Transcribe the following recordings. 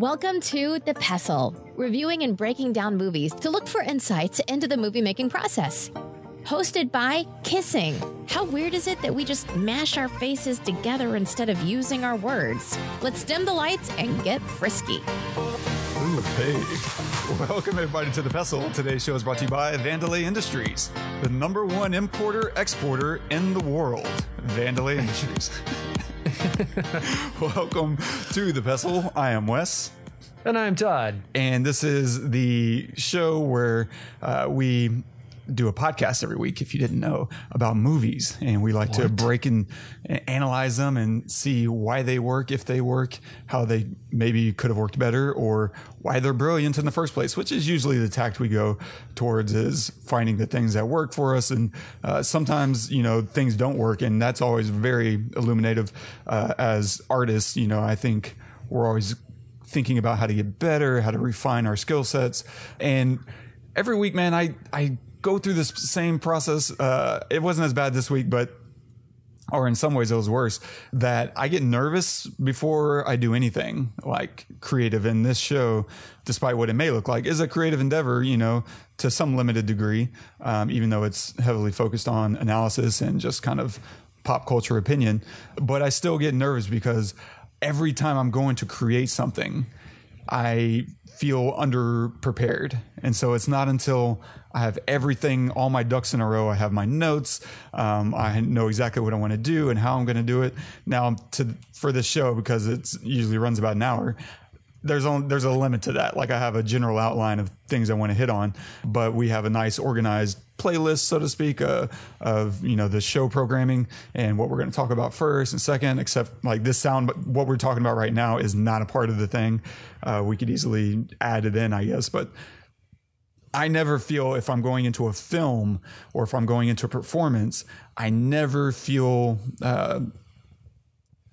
Welcome to The Pestle, reviewing and breaking down movies to look for insights into the movie making process. Hosted by Kissing. How weird is it that we just mash our faces together instead of using our words? Let's dim the lights and get frisky. Ooh, hey. Welcome everybody to The Pestle. Today's show is brought to you by Vandelay Industries, the number one importer exporter in the world. Vandelay Industries. Welcome to The Pestle. I am Wes. And I'm Todd. And this is the show where uh, we do a podcast every week, if you didn't know, about movies. And we like to break and analyze them and see why they work, if they work, how they maybe could have worked better, or why they're brilliant in the first place, which is usually the tact we go towards is finding the things that work for us. And uh, sometimes, you know, things don't work. And that's always very illuminative uh, as artists. You know, I think we're always thinking about how to get better, how to refine our skill sets. And every week, man, I, I go through this same process. Uh, it wasn't as bad this week, but or in some ways it was worse that I get nervous before I do anything like creative in this show, despite what it may look like, is a creative endeavor, you know, to some limited degree, um, even though it's heavily focused on analysis and just kind of pop culture opinion. But I still get nervous because every time I'm going to create something, I feel underprepared. And so it's not until I have everything, all my ducks in a row. I have my notes. Um, I know exactly what I want to do and how I'm going to do it. Now, to for this show because it usually runs about an hour. There's only, there's a limit to that. Like I have a general outline of things I want to hit on, but we have a nice organized playlist, so to speak, uh, of you know the show programming and what we're going to talk about first and second. Except like this sound, but what we're talking about right now is not a part of the thing. Uh, we could easily add it in, I guess, but I never feel if I'm going into a film or if I'm going into a performance, I never feel uh,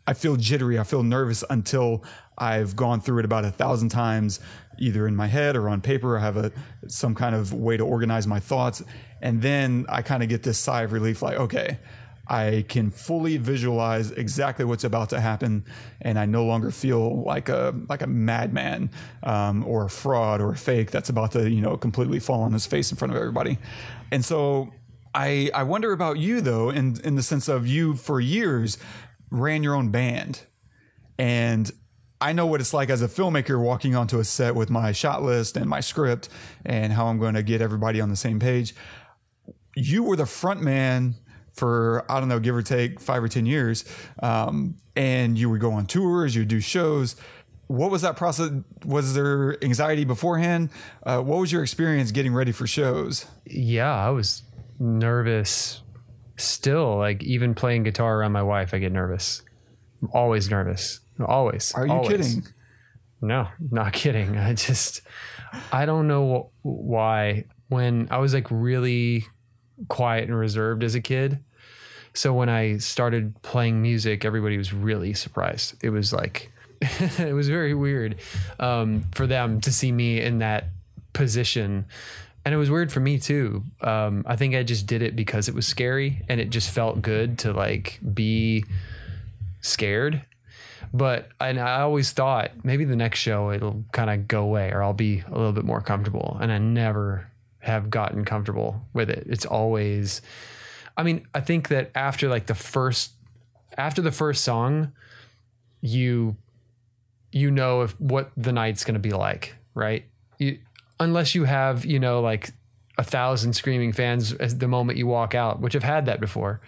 I feel jittery. I feel nervous until I've gone through it about a thousand times, either in my head or on paper. I have a some kind of way to organize my thoughts, and then I kind of get this sigh of relief, like, okay, I can fully visualize exactly what's about to happen, and I no longer feel like a like a madman um, or a fraud or a fake that's about to you know completely fall on his face in front of everybody. And so I I wonder about you though, in in the sense of you for years ran your own band, and I know what it's like as a filmmaker walking onto a set with my shot list and my script and how I'm going to get everybody on the same page. You were the front man for I don't know, give or take five or ten years, um, and you would go on tours, you would do shows. What was that process? Was there anxiety beforehand? Uh, what was your experience getting ready for shows? Yeah, I was nervous. Still, like even playing guitar around my wife, I get nervous. I'm always nervous. Always. Are you always. kidding? No, not kidding. I just, I don't know why. When I was like really quiet and reserved as a kid, so when I started playing music, everybody was really surprised. It was like, it was very weird um, for them to see me in that position. And it was weird for me too. Um, I think I just did it because it was scary and it just felt good to like be scared. But and I always thought maybe the next show it'll kind of go away or I'll be a little bit more comfortable. And I never have gotten comfortable with it. It's always I mean, I think that after like the first after the first song, you you know if what the night's going to be like, right? You, unless you have, you know, like a thousand screaming fans as the moment you walk out, which I've had that before.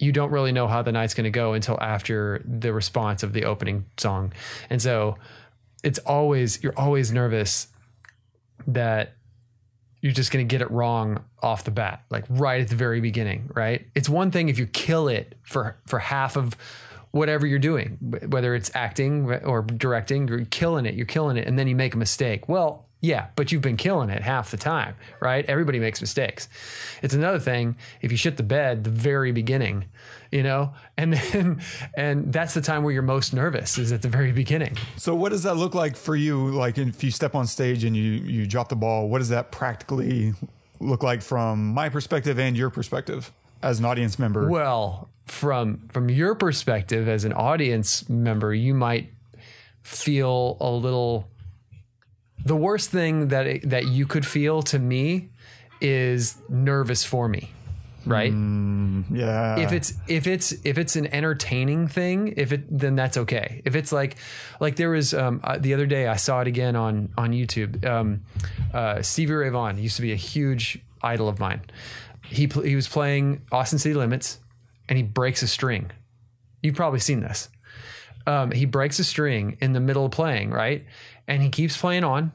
You don't really know how the night's going to go until after the response of the opening song. And so it's always you're always nervous that you're just going to get it wrong off the bat, like right at the very beginning, right? It's one thing if you kill it for for half of whatever you're doing, whether it's acting or directing, you're killing it, you're killing it, and then you make a mistake. Well, yeah, but you've been killing it half the time, right? Everybody makes mistakes. It's another thing if you shit the bed the very beginning, you know, and then and that's the time where you're most nervous is at the very beginning. So what does that look like for you? Like if you step on stage and you you drop the ball, what does that practically look like from my perspective and your perspective as an audience member? Well, from from your perspective as an audience member, you might feel a little. The worst thing that it, that you could feel to me is nervous for me, right? Yeah. if it's if it's if it's an entertaining thing if it then that's okay if it's like like there was um uh, the other day i saw it again on on youtube um uh stevie ray vaughan used to be a huge idol of mine he pl- he was playing austin city limits and he breaks a string you've probably seen this um, he breaks a string in the middle of playing, right? And he keeps playing on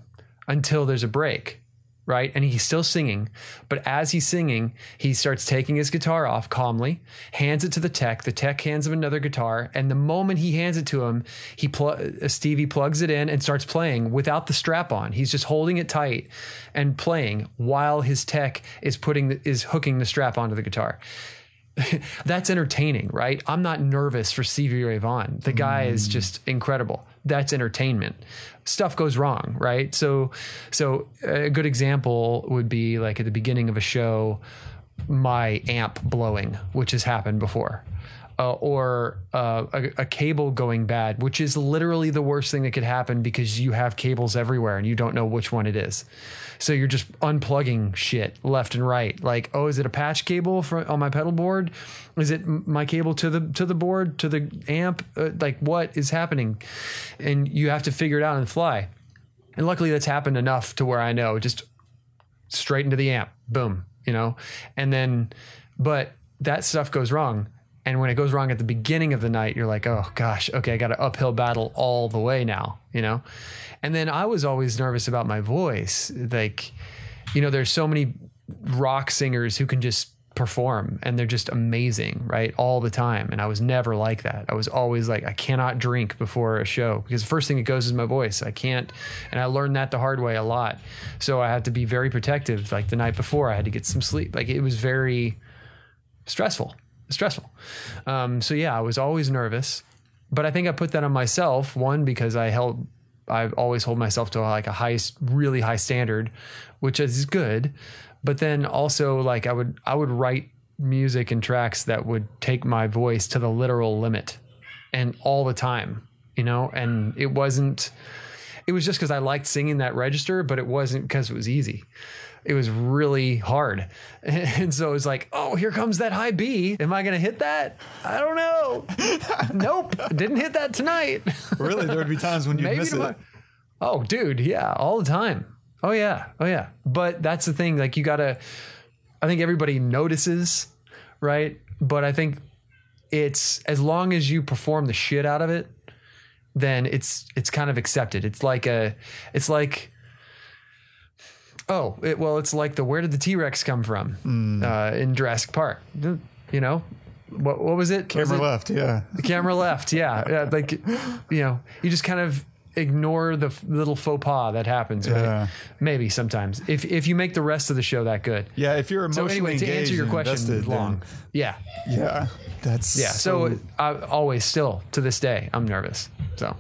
until there's a break, right? And he's still singing. But as he's singing, he starts taking his guitar off calmly, hands it to the tech. The tech hands him another guitar. And the moment he hands it to him, he pl- uh, Stevie plugs it in and starts playing without the strap on. He's just holding it tight and playing while his tech is putting the, is hooking the strap onto the guitar that's entertaining, right? I'm not nervous for Stevie Ray Vaughan. The guy is just incredible. That's entertainment. Stuff goes wrong, right? So, so a good example would be like at the beginning of a show, my amp blowing, which has happened before. Uh, or uh, a, a cable going bad, which is literally the worst thing that could happen because you have cables everywhere and you don't know which one it is. So you're just unplugging shit left and right. Like, oh, is it a patch cable for, on my pedal board? Is it my cable to the to the board to the amp? Uh, like, what is happening? And you have to figure it out and fly. And luckily, that's happened enough to where I know just straight into the amp, boom, you know. And then, but that stuff goes wrong. And when it goes wrong at the beginning of the night, you're like, oh gosh, okay, I got an uphill battle all the way now, you know? And then I was always nervous about my voice. Like, you know, there's so many rock singers who can just perform and they're just amazing, right? All the time. And I was never like that. I was always like, I cannot drink before a show because the first thing that goes is my voice. I can't. And I learned that the hard way a lot. So I had to be very protective. Like the night before, I had to get some sleep. Like it was very stressful stressful. Um, so yeah, I was always nervous, but I think I put that on myself. One because I held, I always hold myself to like a high, really high standard, which is good. But then also like I would, I would write music and tracks that would take my voice to the literal limit, and all the time, you know. And it wasn't. It was just because I liked singing that register, but it wasn't because it was easy it was really hard. And so it was like, oh, here comes that high B. Am I going to hit that? I don't know. nope. Didn't hit that tonight. really, there would be times when you miss tomorrow- it. Oh, dude. Yeah. All the time. Oh, yeah. Oh, yeah. But that's the thing. Like, you got to, I think everybody notices, right? But I think it's as long as you perform the shit out of it, then it's it's kind of accepted. It's like a it's like oh it, well it's like the where did the T Rex come from Hmm. uh, in Jurassic Park? You know what what was it? Was Camera it- left, yeah. The camera left. Yeah, yeah, like you know you just kind of ignore the little faux pas that happens. Right? Yeah. Maybe sometimes if if you make the rest of the show that good. Yeah, if you're So emotionally anyway, to answer your question, invested, then- long. Yeah, yeah, that's yeah. So, I always, still to this day, I'm nervous. So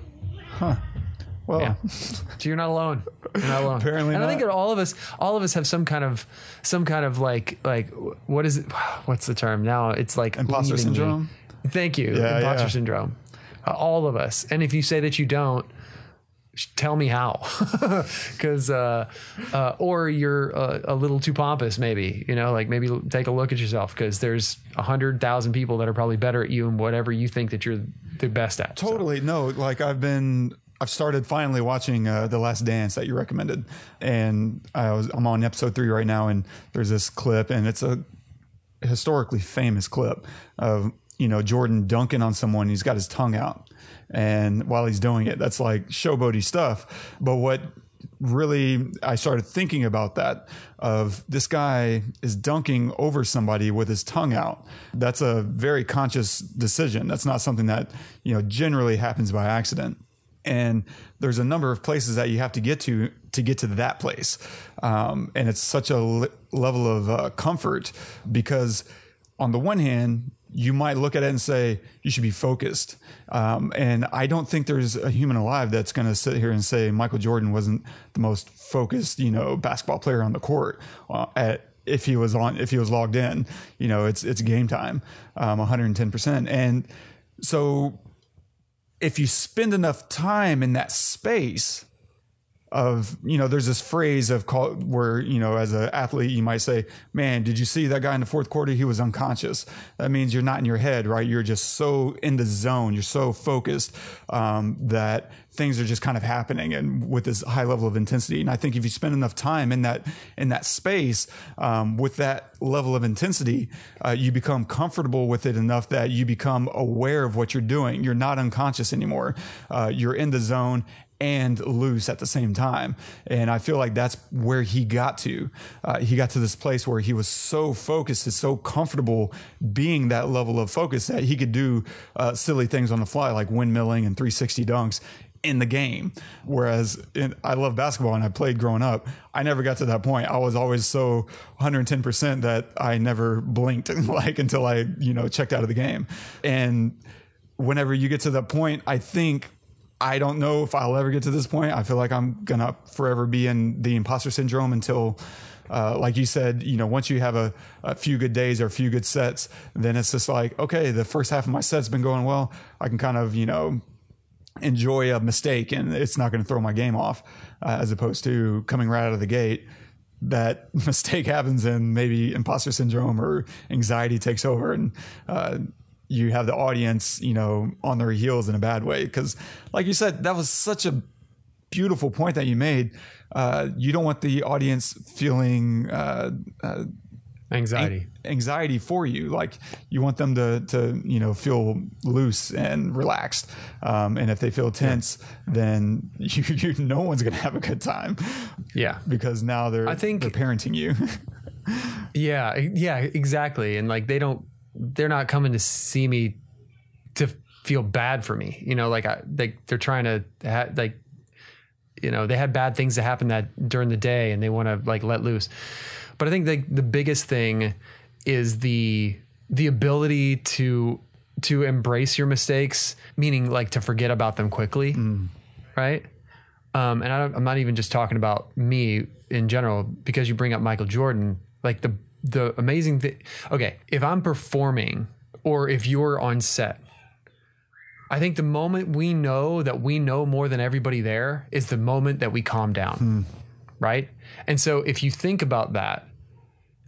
well, yeah. so you're not alone. You're not alone. Apparently and I think that all of us, all of us have some kind of, some kind of like, like what is it? What's the term now? It's like Imposter leaving me. syndrome? Thank you. Yeah, Imposter yeah. syndrome. Uh, all of us. And if you say that you don't, sh- tell me how because uh, uh, or you're uh, a little too pompous maybe you know like maybe take a look at yourself because there's a hundred thousand people that are probably better at you and whatever you think that you're the best at So- Totally. No, like I've been I've started finally watching uh, The Last Dance that you recommended. And I was I'm on episode 3 right now and there's this clip and it's a historically famous clip of, you know, Jordan dunking on someone, he's got his tongue out. And while he's doing it, that's like showboaty stuff. But what really I started thinking about that of this guy is dunking over somebody with his tongue out. That's a very conscious decision. That's not something that, you know, generally happens by accident. And there's a number of places that you have to get to to get to that place. Um, and it's such a le- level of uh, comfort because on the one hand, you might look at it and say you should be focused. Um, and I don't think there's a human alive that's going to sit here and say Michael Jordan wasn't the most focused, you know, basketball player on the court uh, at if he was on if he was logged in. You know, it's it's game time, um, 110 percent. And so if you spend enough time in that space of you know there's this phrase of call where you know as an athlete you might say man did you see that guy in the fourth quarter? He was unconscious. That means you're not in your head right? You're just so in the zone. You're so focused um, that things are just kind of happening and with this high level of intensity. And i think if you spend enough time in that in that space um, with that level of intensity uh, you become comfortable with it enough that you become aware of what you're doing. You're not unconscious anymore. Uh, you're in the zone and loose at the same time. And I feel like that's where he got to. Uh, he got to this place where he was so focused and so comfortable being that level of focus that he could do uh, silly things on the fly, like windmilling and 360 dunks in the game. Whereas in, I love basketball and I played growing up. I never got to that point. I was always so 110% that I never blinked like until I, you know, checked out of the game. And whenever you get to that point, I think I don't know if I'll ever get to this point. I feel like I'm gonna forever be in the imposter syndrome until, uh, like you said, you know, once you have a, a, few good days or a few good sets, then it's just like, okay, the first half of my set's been going well. I can kind of, you know, enjoy a mistake and it's not going to throw my game off, uh, as opposed to coming right out of the gate. That mistake happens and maybe imposter syndrome or anxiety takes over and uh, you have the audience, you know, on their heels in a bad way. Because, like you said, that was such a beautiful point that you made. Uh, you don't want the audience feeling uh, uh, anxiety, anxiety for you. Like you want them to, to you know, feel loose and relaxed. Um, and if they feel tense, yeah. then you, you, no one's going to have a good time. Yeah, because now they're I think they're parenting you. yeah, yeah, exactly. And like they don't they're not coming to see me to feel bad for me. You know, like I, they they're trying to ha- like you know they had bad things that happen that during the day and they want to like let loose. But I think the the biggest thing is the the ability to to embrace your mistakes, meaning like to forget about them quickly, mm. right? Um, and I am not even just talking about me in general because you bring up Michael Jordan. Like the the amazing thing. Okay, if I'm performing or if you're on set, I think the moment we know that we know more than everybody there is the moment that we calm down. Hmm. Right. And so if you think about that,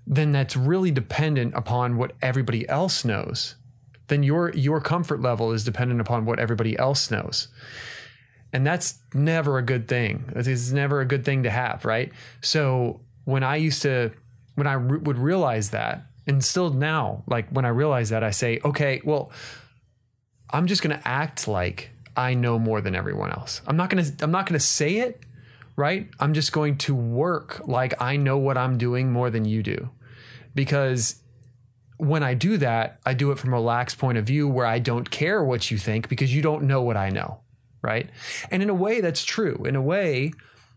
then that's really dependent upon what everybody else knows. Then your your comfort level is dependent upon what everybody else knows. And that's never a good thing. It's never a good thing to have, right? So when I used to when I re- would realize that, and still now, like when I realize that, I say, okay, well, I'm just going to act like I know more than everyone else. I'm not going to, I'm not going to say it, right? I'm just going to work like I know what I'm doing more than you do. Because when I do that, I do it from a lax point of view where I don't care what you think because you don't know what I know, right? And in a way, that's true. In a way,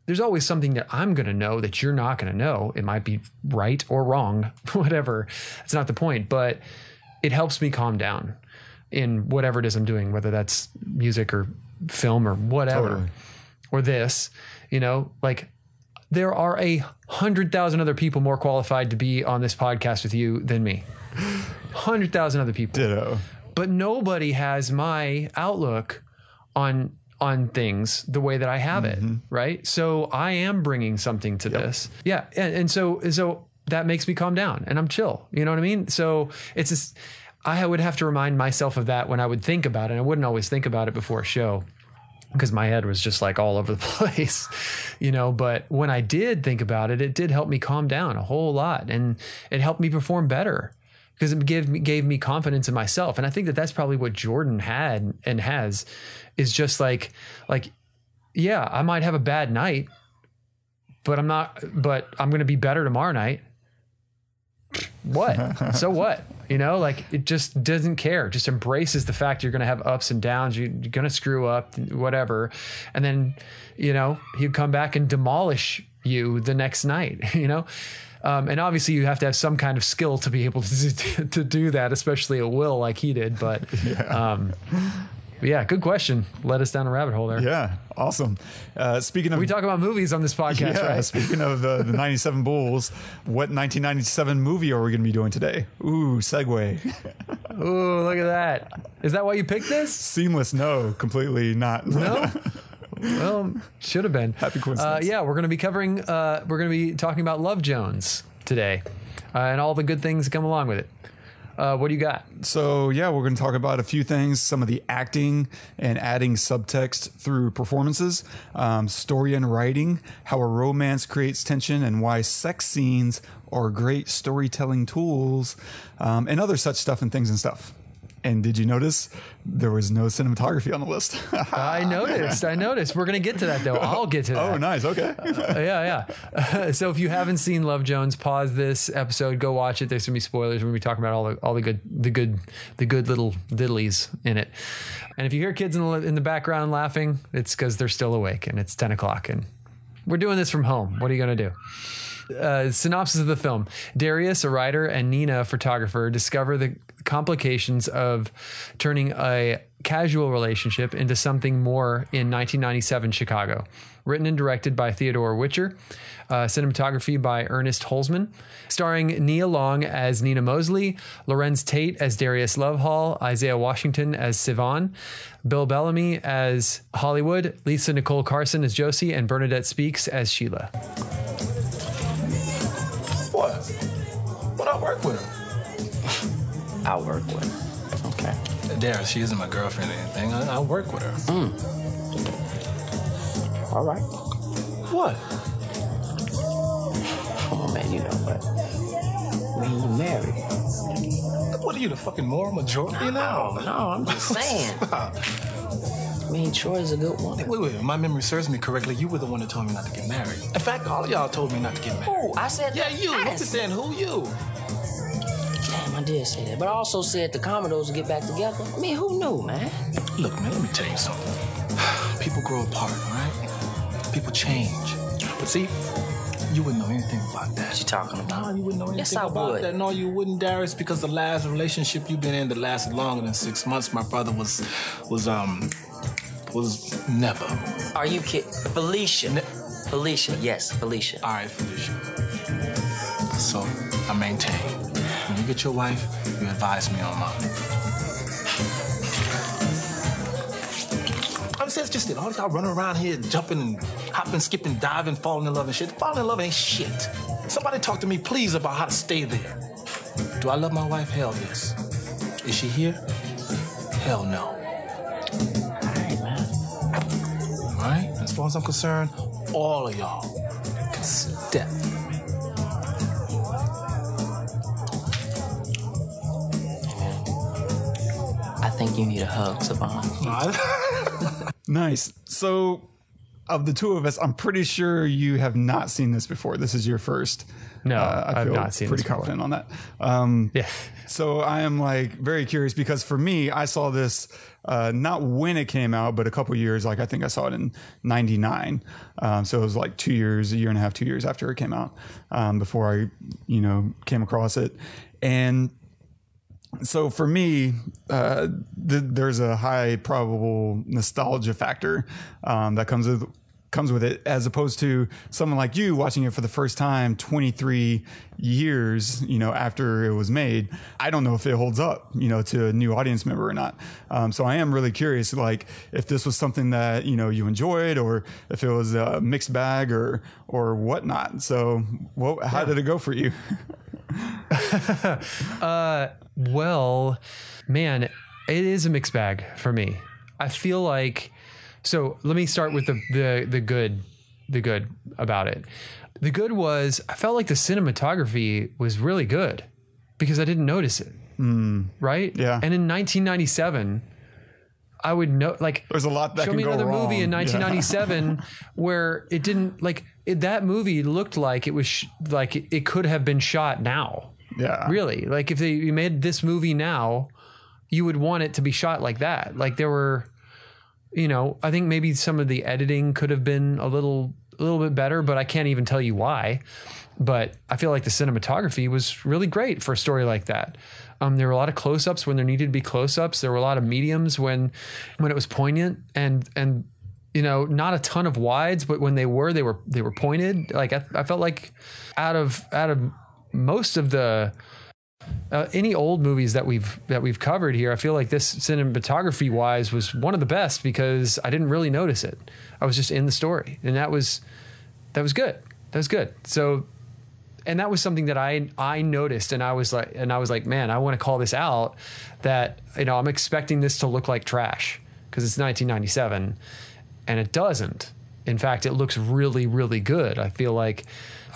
there's always something that I'm going to know that you're not going to know. It might be right or wrong, whatever. It's not the point, but it helps me calm down in whatever it is I'm doing, whether that's music or film or whatever, totally. or this, you know, like there are a hundred thousand other people more qualified to be on this podcast with you than me. Hundred thousand other people. Ditto. But nobody has my outlook on on things the way that I have mm-hmm. it, right? So I am bringing something to yep. this. Yeah, and, and so so that makes me calm down and I'm chill. You know what I mean? So it's just I would have to remind myself of that when I would think about it. I wouldn't always think about it before a show because my head was just like all over the place, you know. But when I did think about it, it did help me calm down a whole lot and it helped me perform better because it gave me, gave me confidence in myself. And I think that that's probably what Jordan had and has is just like, like, yeah, I might have a bad night, but I'm not, but I'm going to be better tomorrow night. What? so what? You know, like it just doesn't care. Just embraces the fact you're going to have ups and downs. You're going to screw up, whatever. And then, you know, he'd come back and demolish you the next night, you know? Um, and obviously, you have to have some kind of skill to be able to, to, do that, especially a will like he did. But, yeah. um, yeah, good question. Led us down a rabbit hole there. Yeah, awesome. Uh, speaking of We talk about movies on this podcast, yeah, right? speaking of the, the 97 Bulls, what 1997 movie are we going to be doing today? Ooh, segue. Ooh, look at that. Is that why you picked this? Seamless, no, completely not. No. Well, should have been. Happy Uh, yeah, we're going to be covering. Uh, we're going to be talking about Love Jones today, uh, and all the good things that come along with it. Uh, what do you got? So, yeah, we're going to talk about a few things some of the acting and adding subtext through performances, um, story and writing, how a romance creates tension, and why sex scenes are great storytelling tools, um, and other such stuff and things and stuff. And did you notice there was no cinematography on the list? I noticed. I noticed. We're going to get to that though. I'll get to that. oh, nice. Okay. yeah, yeah. so if you haven't seen Love Jones, pause this episode, go watch it. There's gonna be spoilers. We're gonna be talking about all the all the good the good the good little diddlies in it. And if you hear kids in the in the background laughing, it's because they're still awake and it's ten o'clock and we're doing this from home. What are you gonna do? Uh, synopsis of the film Darius, a writer, and Nina, a photographer, discover the complications of turning a casual relationship into something more in 1997 Chicago. Written and directed by Theodore Witcher, uh, cinematography by Ernest Holzman, starring Nia Long as Nina Mosley, Larenz Tate as Darius Lovehall, Isaiah Washington as Savon, Bill Bellamy as Hollywood, Lisa Nicole Carson as Josie, and Bernadette Speakes as Sheila. What? What I work with her? I work with her. Okay. Dara, she isn't my girlfriend or anything. I, I work with her. Hmm. All right. What? Oh man, you know what? When you married. What are you, the fucking moral majority now? No, I'm just saying. I mean, Troy's a good one. Wait, wait, if my memory serves me correctly, you were the one that told me not to get married. In fact, all of y'all told me not to get married. Who? I said Yeah, you. I'm Yes. just saying, who you? I did say that. But I also said the Commodores would get back together. I mean, who knew, man? Look, man, let me tell you something. People grow apart, all right? People change. But see, you wouldn't know anything about that. What you talking No, about? you wouldn't know anything Yes, I about would. that. No, you wouldn't, Darius, because the last relationship you've been in that lasted longer than six months, my brother was, was, um, was never. Are you kidding? Felicia. Ne- Felicia, yes, Felicia. All right, Felicia. So, I maintain. When you get your wife, you advise me on mine. I'm saying it's just it. All y'all running around here jumping and hopping, skipping, diving, falling in love and shit. Falling in love ain't shit. Somebody talk to me, please, about how to stay there. Do I love my wife? Hell yes. Is she here? Hell no. All right, man. All right? As far as I'm concerned, all of y'all can step. Think you need a hug, Savon. Nice. So, of the two of us, I'm pretty sure you have not seen this before. This is your first. No, Uh, I I've feel not seen pretty this before. confident on that. Um, Yeah. So I am like very curious because for me, I saw this uh, not when it came out, but a couple years. Like I think I saw it in '99. Um, so it was like two years, a year and a half, two years after it came out, um, before I, you know, came across it. And so for me, uh, th- there's a high probable nostalgia factor um, that comes with comes with it, as opposed to someone like you watching it for the first time 23 years, you know, after it was made. I don't know if it holds up, you know, to a new audience member or not. Um, so I am really curious, like if this was something that you know you enjoyed, or if it was a mixed bag, or or whatnot. So, what, how did it go for you? Well, man, it is a mixed bag for me. I feel like so let me start with the the the good the good about it. The good was I felt like the cinematography was really good because I didn't notice it. Hmm. Right? Yeah. And in 1997 I would know like There's a lot that show me another movie in wrong. Yeah. 1997 where it didn't like it, that movie looked like it was sh- like it, it could have been shot now. Yeah. Really? Like if they you made this movie now, you would want it to be shot like that. Like there were you know, I think maybe some of the editing could have been a little a little bit better, but I can't even tell you why. But I feel like the cinematography was really great for a story like that. Um, there were a lot of close-ups when there needed to be close-ups. There were a lot of mediums when when it was poignant, and and you know, not a ton of wides, but when they were, they were they were pointed. Like I, I felt like out of out of most of the uh, any old movies that we've that we've covered here, I feel like this cinematography wise was one of the best because I didn't really notice it. I was just in the story, and that was that was good. That was good. So, and that was something that I I noticed, and I was like, and I was like, man, I want to call this out. That you know, I'm expecting this to look like trash because it's 1997, and it doesn't. In fact, it looks really, really good. I feel like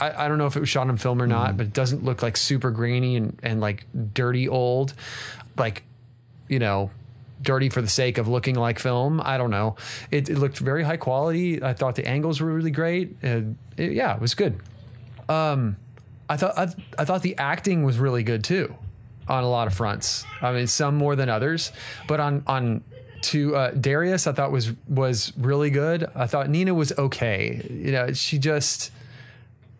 I, I don't know if it was shot on film or not, but it doesn't look like super grainy and, and like dirty old, like you know, dirty for the sake of looking like film. I don't know. It, it looked very high quality. I thought the angles were really great. And it, yeah, it was good. Um, I thought I, I thought the acting was really good too, on a lot of fronts. I mean, some more than others, but on on to uh, Darius, I thought was was really good. I thought Nina was okay. You know, she just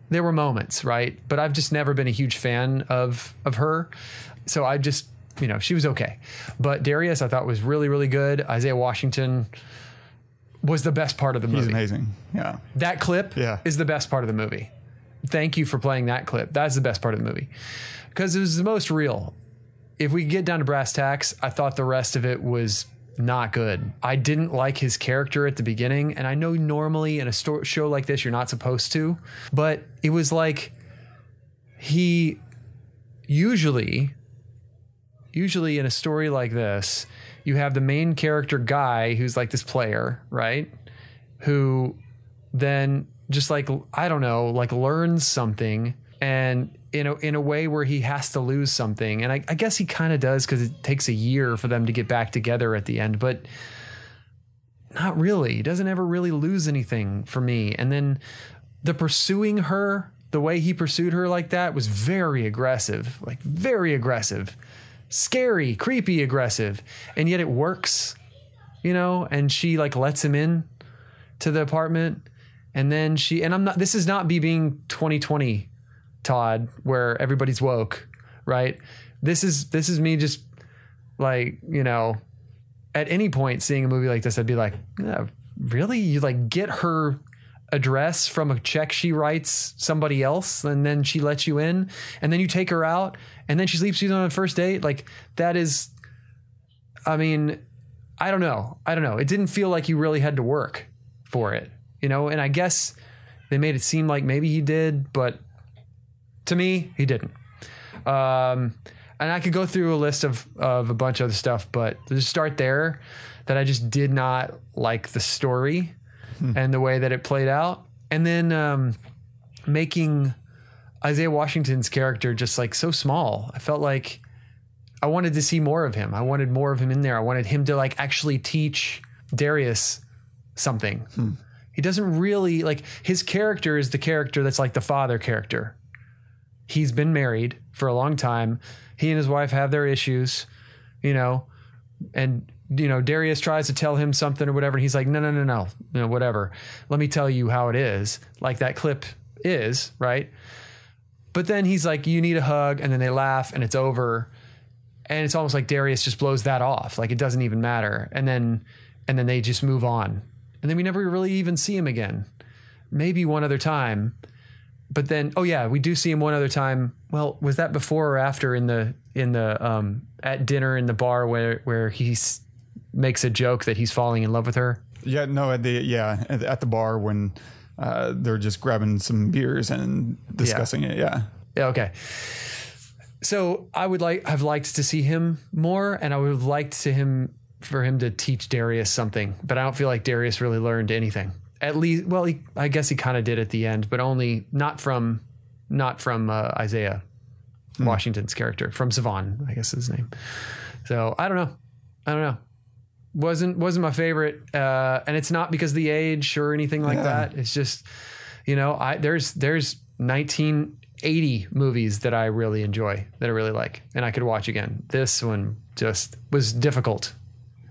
there were moments, right? But I've just never been a huge fan of of her. So I just, you know, she was okay. But Darius I thought was really really good. Isaiah Washington was the best part of the movie. He's amazing. Yeah. That clip Yeah. is the best part of the movie. Thank you for playing that clip. That's the best part of the movie. Because it was the most real. If we get down to brass tacks, I thought the rest of it was not good. I didn't like his character at the beginning, and I know normally in a sto- show like this you're not supposed to, but it was like he usually usually in a story like this, you have the main character guy who's like this player, right? Who then just like I don't know, like learns something and in a in a way where he has to lose something. And I, I guess he kind of does because it takes a year for them to get back together at the end, but not really. He doesn't ever really lose anything for me. And then the pursuing her, the way he pursued her like that was very aggressive, like very aggressive, scary, creepy, aggressive. And yet it works, you know, and she like lets him in to the apartment. And then she, and I'm not, this is not me being 2020 Todd, where everybody's woke, right? This is, this is me just like, you know, at any point seeing a movie like this, I'd be like, "Yeah, really? You like get her address from a check she writes somebody else, and then she lets you in, and then you take her out, and then she sleeps with you on a first date? Like that is, I mean, I don't know. I don't know. It didn't feel like you really had to work for it, you know. And I guess they made it seem like maybe he did, but to me, he didn't. Um, and I could go through a list of, of a bunch of other stuff, but to start there, that I just did not like the story and the way that it played out. And then um, making Isaiah Washington's character just like so small. I felt like I wanted to see more of him. I wanted more of him in there. I wanted him to like actually teach Darius something. He doesn't really like his character is the character that's like the father character he's been married for a long time. He and his wife have their issues, you know, and you know Darius tries to tell him something or whatever. And he's like, no, no, no, no, you know, whatever. Let me tell you how it is, like that clip is, right? But then he's like, you need a hug, and then they laugh, and it's over, and it's almost like Darius just blows that off, like it doesn't even matter, and then and then they just move on, and then we never really even see him again. Maybe one other time but then oh yeah we do see him one other time. Well was that before or after in the in the um at dinner in the bar where where he makes a joke that he's falling in love with her? Yeah, no, at the yeah at, the bar when uh, they're just grabbing some beers and discussing it. Yeah, yeah okay. So i would like have liked to see him more and i would have liked to him for him to teach darius something but i don't feel like darius really learned anything at least well he, i guess he kind of did at the end but only not from not from uh, isaiah washington's character from savon i guess is his name. So i don't know. I don't know. Wasn't wasn't my favorite uh and it's not because of the age or anything like Yeah. that. It's just you know i there's there's 1980 movies that i really enjoy that i really like and i could watch again. This one just was difficult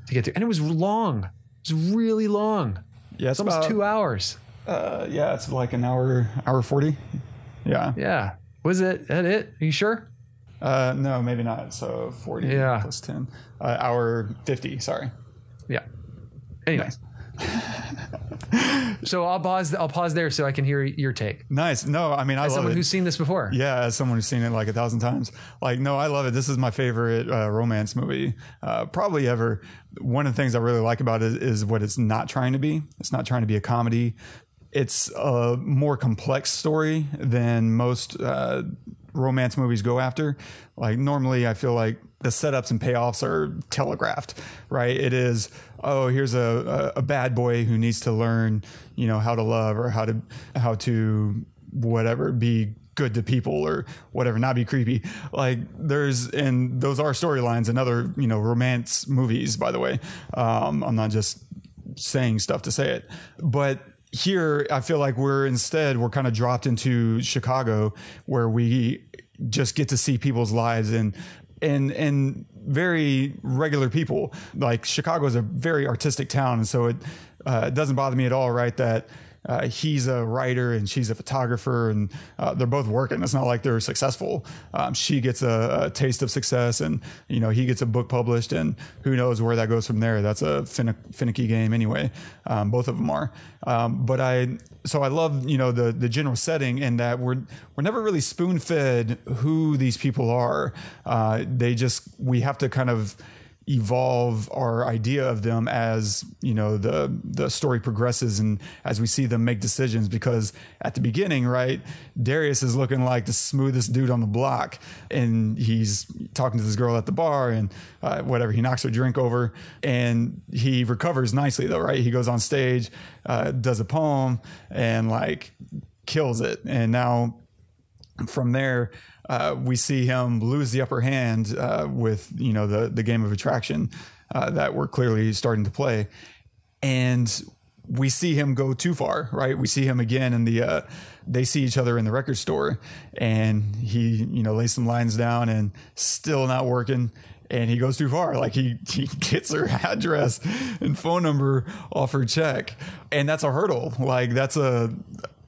to get through and it was long. It was really long yeah, it's almost two hours Uh, yeah, it's like an hour, hour forty. Yeah, yeah was it that it are you sure Uh, no, maybe not. So 40 Yeah. plus 10. Uh, hour 50, sorry. Yeah. Anyway. so I'll pause. I'll pause there so I can hear your take. Nice. No, I mean, I As someone it. who's seen this before. Yeah, as someone who's seen it like a thousand times. Like, no, I love it. This is my favorite uh, romance movie, uh, probably ever. One of the things I really like about it is what it's not trying to be. It's not trying to be a comedy. It's a more complex story than most uh, romance movies go after. Like, normally, I feel like the setups and payoffs are telegraphed, right? It is, oh, here's a, a, a bad boy who needs to learn, you know, how to love or how to how to whatever be good to people or whatever not be creepy like there's and those are storylines in other you know romance movies by the way um i'm not just saying stuff to say it but here i feel like we're instead we're kind of dropped into chicago where we just get to see people's lives and and and very regular people. Like chicago is a very artistic town and so it uh, it doesn't bother me at all right that uh, he's a writer and she's a photographer and uh, they're both working. It's not like they're successful. Um, she gets a, a, taste of success and, you know, he gets a book published and who knows where that goes from there. That's a fin- finicky game anyway. Um, both of them are. Um, but I, so I love, you know, the, the general setting and that we're, we're never really spoon fed who these people are. Uh, they just, we have to kind of, evolve our idea of them as you know the the story progresses and as we see them make decisions because at the beginning right Darius is looking like the smoothest dude on the block and he's talking to this girl at the bar and uh, whatever he knocks her drink over and he recovers nicely though right? He goes on stage uh, does a poem and like kills it. And now from there uh, we see him lose the upper hand uh, with you know the the game of attraction uh, that we're clearly starting to play, and we see him go too far. Right, we see him again in the. Uh, they see each other in the record store, and he you know lays some lines down and still not working. And he goes too far. Like he, he gets her address and phone number off her check. And that's a hurdle. Like that's a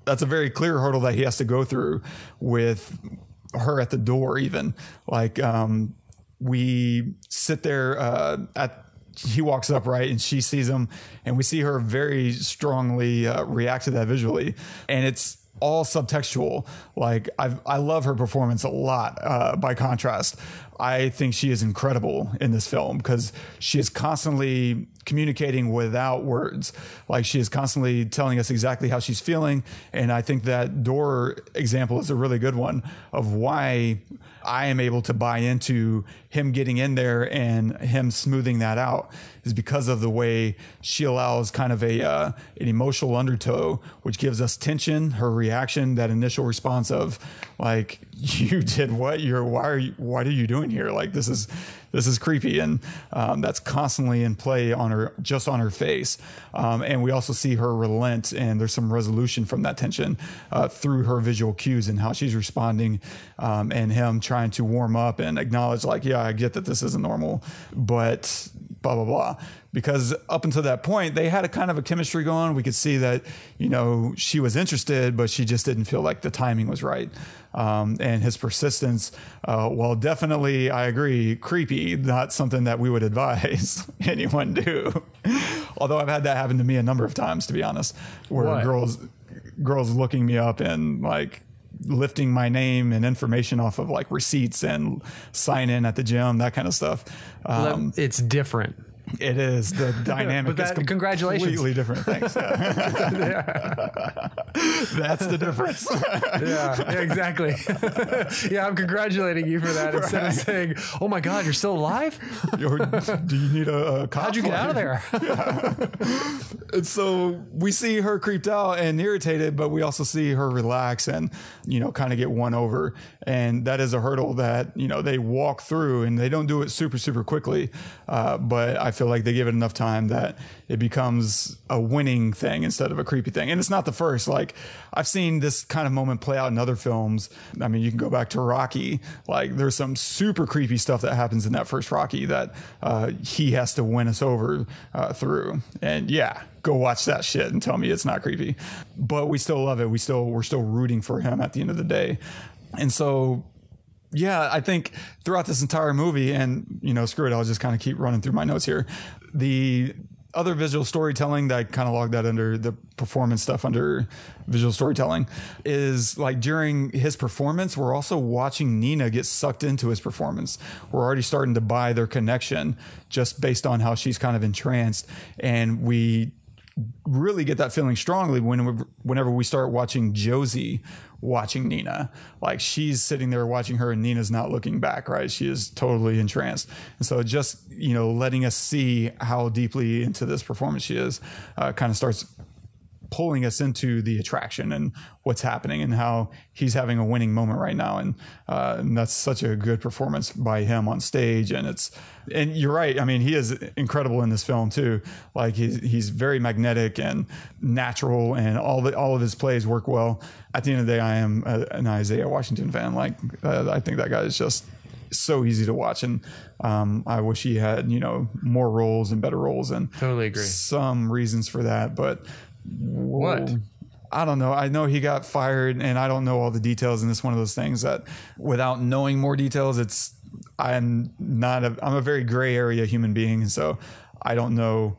that's a very clear hurdle that he has to go through with her at the door even. Like um we sit there uh at he walks up right and she sees him and we see her very strongly uh, react to that visually. And it's all subtextual. Like i i love her performance a lot uh, by contrast. I think she is incredible in this film because she is constantly communicating without words. Like she is constantly telling us exactly how she's feeling and i think that door example is a really good one of why I am able to buy into him getting in there and him smoothing that out is because of the way she allows kind of a uh, an emotional undertow, which gives us tension. Her reaction, that initial response of like, "You did what? You're why are you? What are you doing here? Like this is this is creepy," and um, that's constantly in play on her just on her face. Um, and we also see her relent, and there's some resolution from that tension uh, through her visual cues and how she's responding, um, and him trying to warm up and acknowledge like, "Yeah, I get that this isn't normal, but blah blah blah." Because up until that point, they had a kind of a chemistry going. We could see that you know she was interested, but she just didn't feel like the timing was right. Um, and his persistence, uh, well, definitely, I agree, creepy. Not something that we would advise anyone do. Although I've had that happen to me a number of times, to be honest, where What? girls girls looking me up and like lifting my name and information off of like receipts and sign in at the gym, that kind of stuff. Um, it's different. It is the dynamic. But is that- congratulations. Completely different things. Yeah. That's the difference. Yeah, yeah, exactly. yeah, I'm congratulating you for that instead of saying, "Oh my God, you're still alive? Or do you need a, a How'd you get out of there?" And so we see her creeped out and irritated, but we also see her relax and, you know, kind of get won over. And that is a hurdle that, you know, they walk through and they don't do it super, super quickly. Uh, but I feel like they give it enough time that it becomes a winning thing instead of a creepy thing. And it's not the first. Like I've seen this kind of moment play out in other films. I mean, you can go back to Rocky. Like there's some super creepy stuff that happens in that first Rocky that uh, he has to win us over uh, through. And yeah, go watch that shit and tell me it's not creepy. But we still love it. We still we're still rooting for him at the end of the day. And so yeah, I think throughout this entire movie, and you know, screw it, I'll just kind of keep running through my notes here. The other visual storytelling that I kind of logged that under the performance stuff under visual storytelling is like during his performance, we're also watching Nina get sucked into his performance. We're already starting to buy their connection just based on how she's kind of entranced. And we really get that feeling strongly when we, whenever we start watching Josie watching Nina. Like she's sitting there watching her and Nina's not looking back, right? She is totally entranced. And so just, you know, letting us see how deeply into this performance she is uh, kind of starts pulling us into the attraction and what's happening and how he's having a winning moment right now. And, uh, and that's such a good performance by him on stage. And it's and you're right. I mean he is incredible in this film too. Like he's, he's very magnetic and natural and all the all of his plays work well. At the end of the day i am a, an isaiah washington fan. Like uh, i think that guy is just so easy to watch. And um, i wish he had you know more roles and better roles and Totally agree. some reasons for that. But What? I don't know. I know he got fired, and I don't know all the details. And it's one of those things that, without knowing more details, it's I'm not a I'm a very gray area human being, so I don't know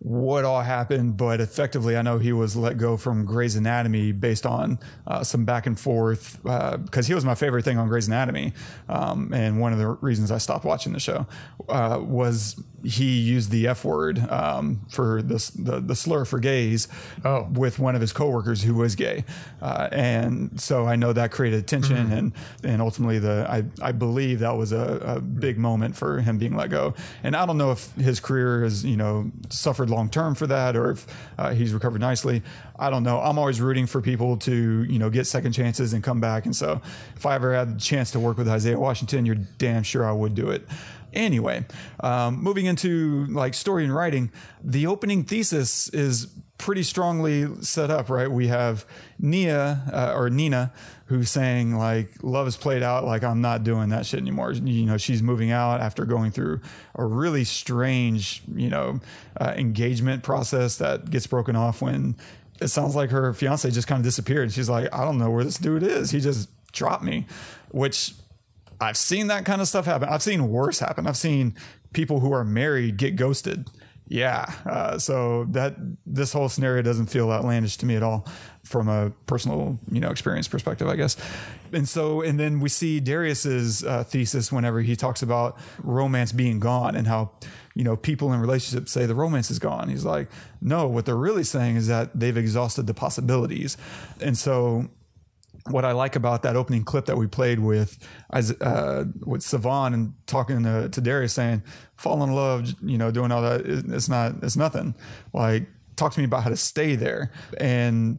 what all happened, but effectively, I know he was let go from Grey's Anatomy based on uh, some back and forth because he was my favorite thing on Grey's Anatomy, um, and one of the reasons I stopped watching the show uh, was he used the F word um, for this, the the slur for gays Oh. with one of his coworkers who was gay, uh, and so I know that created tension, and and ultimately the I I believe that was a, a big moment for him being let go, and I don't know if his career has you know suffered long term for that or if uh, he's recovered nicely. I don't know. I'm always rooting for people to you know get second chances and come back, and so if I ever had the chance to work with Isaiah Washington, you're damn sure I would do it. Anyway, um, moving into like story and writing, the opening thesis is pretty strongly set up, right? We have Nia uh, or Nina who's saying like love is played out, like I'm not doing that shit anymore. You know, she's moving out after going through a really strange, you know, uh, engagement process that gets broken off when it sounds like her fiance just kind of disappeared. She's like, I don't know where this dude is. He just dropped me, which I've seen that kind of stuff happen. I've seen worse happen. I've seen people who are married get ghosted. Yeah. Uh, so that this whole scenario doesn't feel outlandish to me at all from a personal, you know, experience perspective, I guess. And so, and then we see Darius's uh, thesis whenever he talks about romance being gone and how, you know, people in relationships say the romance is gone. He's like, no, what they're really saying is that they've exhausted the possibilities. And so what I like about that opening clip that we played with uh, with Savon and talking to, to Darius saying, fall in love, you know, doing all that, it's not, it's nothing. Like, talk to me about how to stay there. And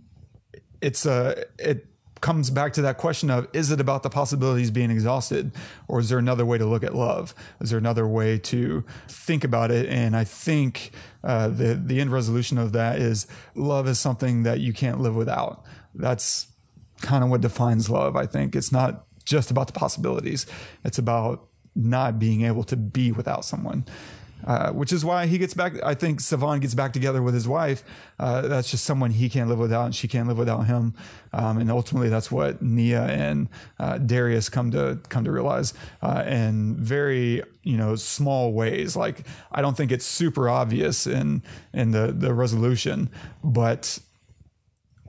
it's a, it comes back to that question of is it about the possibilities being exhausted or is there another way to look at love is there another way to think about it and i think uh, the the end resolution of that is love is something that you can't live without that's kind of what defines love i think it's not just about the possibilities it's about not being able to be without someone uh, which is why he gets back. I think Savon gets back together with his wife. Uh, that's just someone he can't live without, and she can't live without him. Um, and ultimately, that's what Nia and uh, Darius come to come to realize uh, in very you know small ways. Like I don't think it's super obvious in in the the resolution, but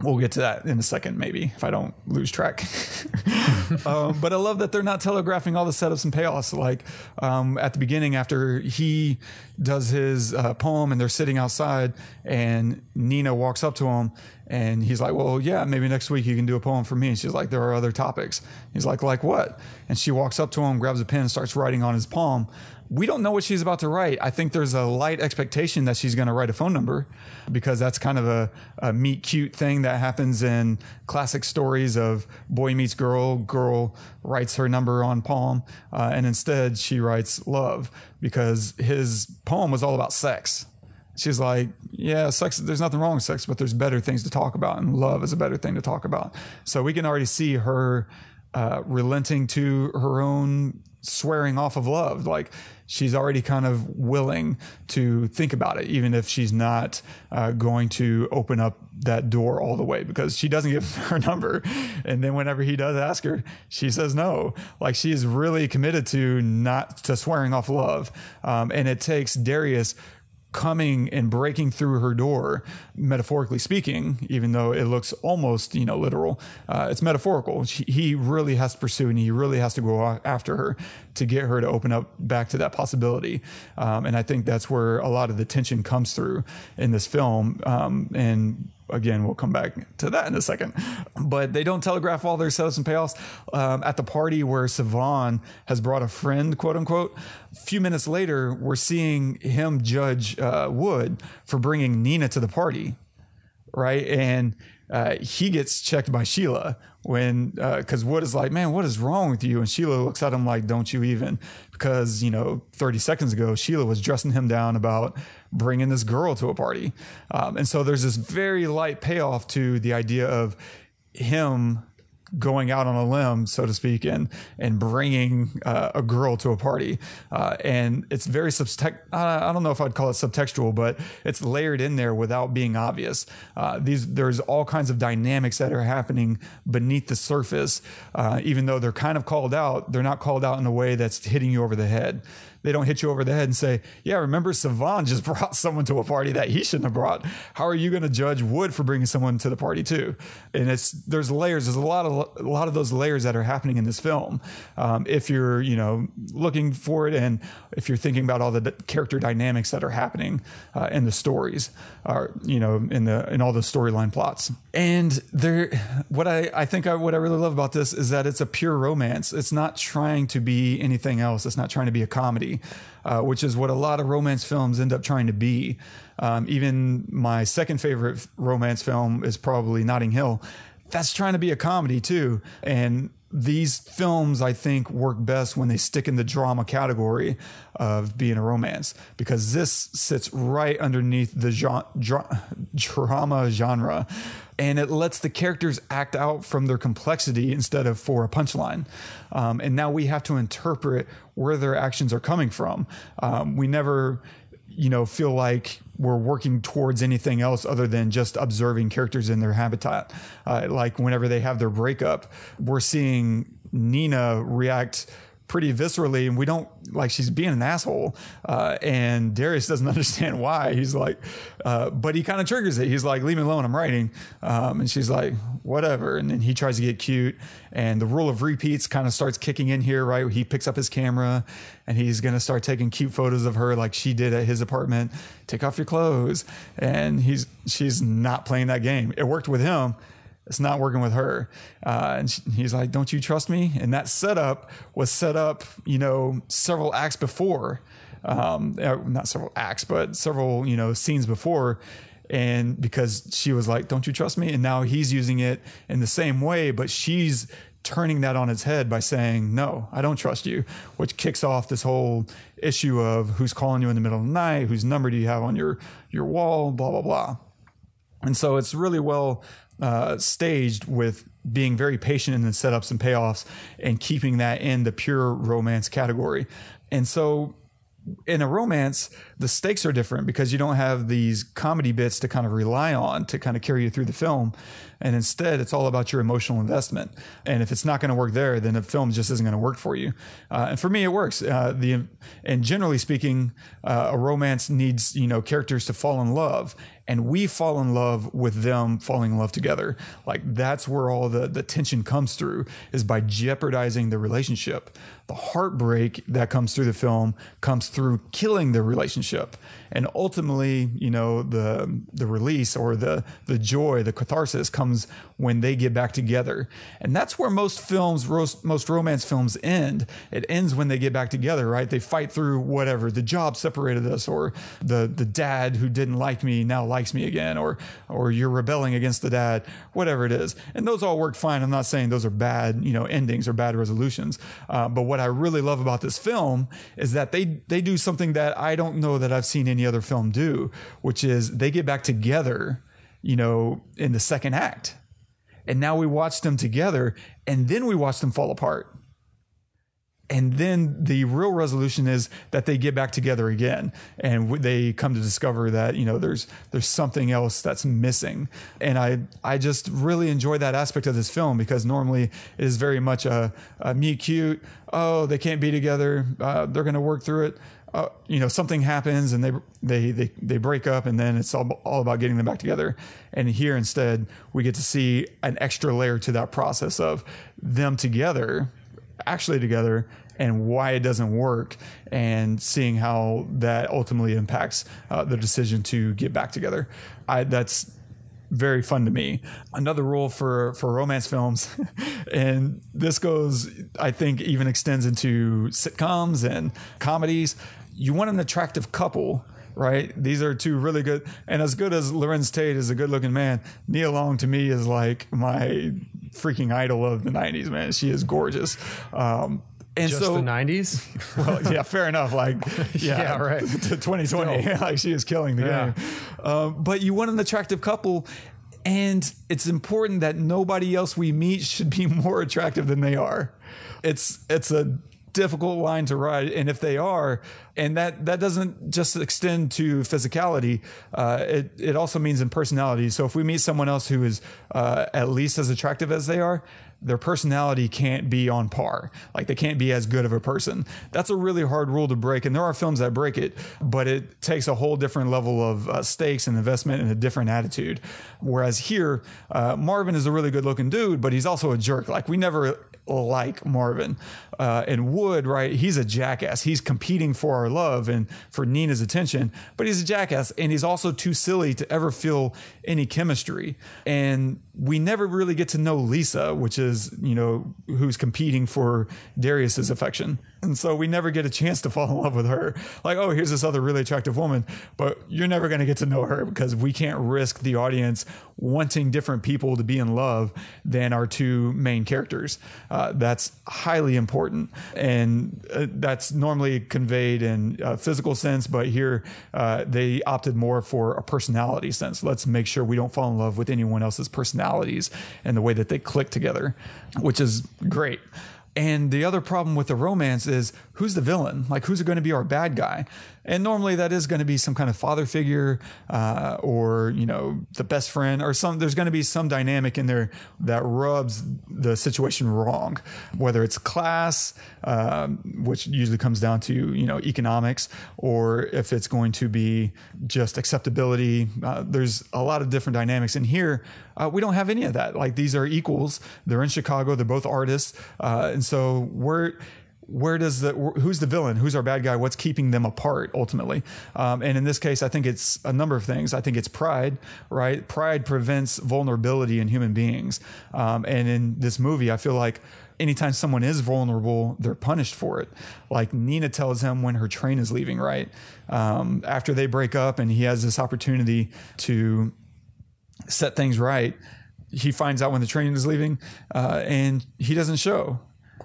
We'll get to that in a second, maybe if I don't lose track. um, but I love that they're not telegraphing all the setups and payoffs. Like um, at the beginning, after he does his uh, poem and they're sitting outside, and Nina walks up to him and he's like, Well, yeah, maybe next week you can do a poem for me. And she's like, There are other topics. He's like, Like what? And she walks up to him, grabs a pen, starts writing on his palm. We don't know what she's about to write. I think there's a light expectation that she's going to write a phone number because that's kind of a, a meet cute thing that happens in classic stories of boy meets girl, girl writes her number on palm, uh, and instead she writes love because his poem was all about sex she's like, yeah, sex, there's nothing wrong with sex, but there's better things to talk about, and love is a better thing to talk about. So we can already see her uh, relenting to her own swearing off of love. Like she's already kind of willing to think about it, even if she's not uh, going to open up that door all the way because she doesn't give her number. And then whenever he does ask her, she says no. Like she is really committed to not to swearing off love. Um, and it takes Darius coming and breaking through her door, metaphorically speaking, even though it looks almost, you know, literal, uh, it's metaphorical. She, he really has to pursue and he really has to go after her to get her to open up back to that possibility. Um, and I think that's where a lot of the tension comes through in this film. Um, and again, we'll come back to that in a second. But they don't telegraph all their setups and payoffs um, at the party where Savon has brought a friend, quote unquote. A few minutes later, we're seeing him judge uh, Wood for bringing Nina to the party, right? And uh, he gets checked by Sheila when because uh, Wood is like, man, what is wrong with you? And Sheila looks at him like, don't you even? Because you know, 30 seconds ago, Sheila was dressing him down about bringing this girl to a party, um, and so there's this very light payoff to the idea of him going out on a limb, so to speak, and and bringing uh, a girl to a party. Uh, and it's very subtext. I don't know if I'd call it subtextual, but it's layered in there without being obvious. Uh, these there's all kinds of dynamics that are happening beneath the surface, uh, even though they're kind of called out. They're not called out in a way that's hitting you over the head they don't hit you over the head and say, "Yeah, remember Savon just brought someone to a party that he shouldn't have brought. How are you going to judge Wood for bringing someone to the party too?" And it's there's layers. There's a lot of a lot of those layers that are happening in this film. Um, if you're you know looking for it, and if you're thinking about all the character dynamics that are happening uh, in the stories, or you know in the in all the storyline plots. And there, what I I think I, what I really love about this is that it's a pure romance. It's not trying to be anything else. It's not trying to be a comedy uh, which is what a lot of romance films end up trying to be. Um, even my second favorite romance film is probably Notting Hill. That's trying to be a comedy too. And these films, I think, work best when they stick in the drama category of being a romance because this sits right underneath the genre, drama genre and it lets the characters act out from their complexity instead of for a punchline. Um, and now we have to interpret where their actions are coming from. Um, we never, you know, feel like we're working towards anything else other than just observing characters in their habitat. Uh, like whenever they have their breakup, we're seeing Nina react pretty viscerally and we don't like she's being an asshole uh, and darius doesn't understand why. He's like uh, but he kind of triggers it. He's like leave me alone i'm writing. Um, and she's like whatever. And then he tries to get cute and the rule of repeats kind of starts kicking in here right? He picks up his camera and he's to start taking cute photos of her like she did at his apartment. Take off your clothes. And he's she's not playing that game. It worked with him it's not working with her. Uh, and she, he's like, Don't you trust me? And that setup was set up, you know, several acts before. Um, uh, not several acts, but several, you know, scenes before. And because she was like, Don't you trust me? And now he's using it in the same way, but she's turning that on its head by saying, No, I don't trust you, which kicks off this whole issue of who's calling you in the middle of the night, whose number do you have on your, your wall, blah, blah, blah. And so it's really well uh, staged with being very patient in the setups and payoffs and keeping that in the pure romance category. And so in a romance, the stakes are different because you don't have these comedy bits to kind of rely on to kind of carry you through the film. And instead, it's all about your emotional investment. And if it's not going to work there, then the film just isn't going to work for you. Uh, and for me, it works. Uh, the and generally speaking, uh, a romance needs you know characters to fall in love, and we fall in love with them falling in love together. Like that's where all the the tension comes through is by jeopardizing the relationship. The heartbreak that comes through the film comes through killing the relationship and ultimately you know the the release or the the joy the catharsis comes when they get back together. And that's where most films most romance films end. It ends when they get back together right? They fight through whatever the job separated us or the the dad who didn't like me now likes me again or or you're rebelling against the dad whatever it is. And those all work fine. I'm not saying those are bad you know endings or bad resolutions. Uh, but what i really love about this film is that they they do something that i don't know that i've seen any any other film do, which is they get back together, you know, in the second act. And now we watch them together and then we watch them fall apart. and then the real resolution is that they get back together again and w- they come to discover that you know there's there's something else that's missing and i i just really enjoy that aspect of this film because normally it is very much a, a cute oh they can't be together uh, they're going to work through it uh, you know something happens and they they they they break up and then it's all, all about getting them back together and here instead we get to see an extra layer to that process of them together actually together and why it doesn't work and seeing how that ultimately impacts uh, the decision to get back together I, that's very fun to me. Another rule for for romance films, and this goes, I think, even extends into sitcoms and comedies. You want an attractive couple. Right, these are two really good, and as good as Larenz Tate is a good-looking man, Nia Long to me is like my freaking idol of the '90s. Man, she is gorgeous. Um, and Just so the 90s? well, yeah, fair enough. Like, yeah, Yeah, right. To 2020, like she is killing the Yeah. game. Um, but you want an attractive couple, and it's important that nobody else we meet should be more attractive than they are. It's it's a difficult line to ride, and if they are, and that that doesn't just extend to physicality, uh, it it also means in personality. So if we meet someone else who is uh, at least as attractive as they are, their personality can't be on par. Like they can't be as good of a person. That's a really hard rule to break. And there are films that break it, but it takes a whole different level of uh, stakes and investment and a different attitude. Whereas here, uh, Marvin is a really good looking dude, but he's also a jerk. Like we never like Marvin. Uh, and Wood, right? He's a jackass. He's competing for our love and for Nina's attention, but he's a jackass. And he's also too silly to ever feel any chemistry. And we never really get to know Lisa, which is, you know, who's competing for Darius's affection. And so we never get a chance to fall in love with her. Like, oh, here's this other really attractive woman, but you're never going to get to know her because we can't risk the audience wanting different people to be in love than our two main characters. Uh, that's highly important. And uh, that's normally conveyed in a physical sense, but here uh, they opted more for a personality sense. Let's make sure we don't fall in love with anyone else's personalities and the way that they click together, which is great. And the other problem with the romance is who's the villain? Like, who's going to be our bad guy? And normally that is going to be some kind of father figure uh, or, you know, the best friend or some, there's going to be some dynamic in there that rubs the situation wrong, whether it's class, um, which usually comes down to, you know, economics, or if it's going to be just acceptability. Uh, there's a lot of different dynamics. And here, uh, we don't have any of that. Like, these are equals. They're in Chicago. They're both artists. Uh, and so we're, where does the who's the villain? Who's our bad guy? What's keeping them apart ultimately? Um, and in this case i think it's a number of things. I think it's pride right? Pride prevents vulnerability in human beings. Um, and in this movie i feel like anytime someone is vulnerable they're punished for it. Like nina tells him when her train is leaving right? Um, after they break up and he has this opportunity to set things right he finds out when the train is leaving uh, and he doesn't show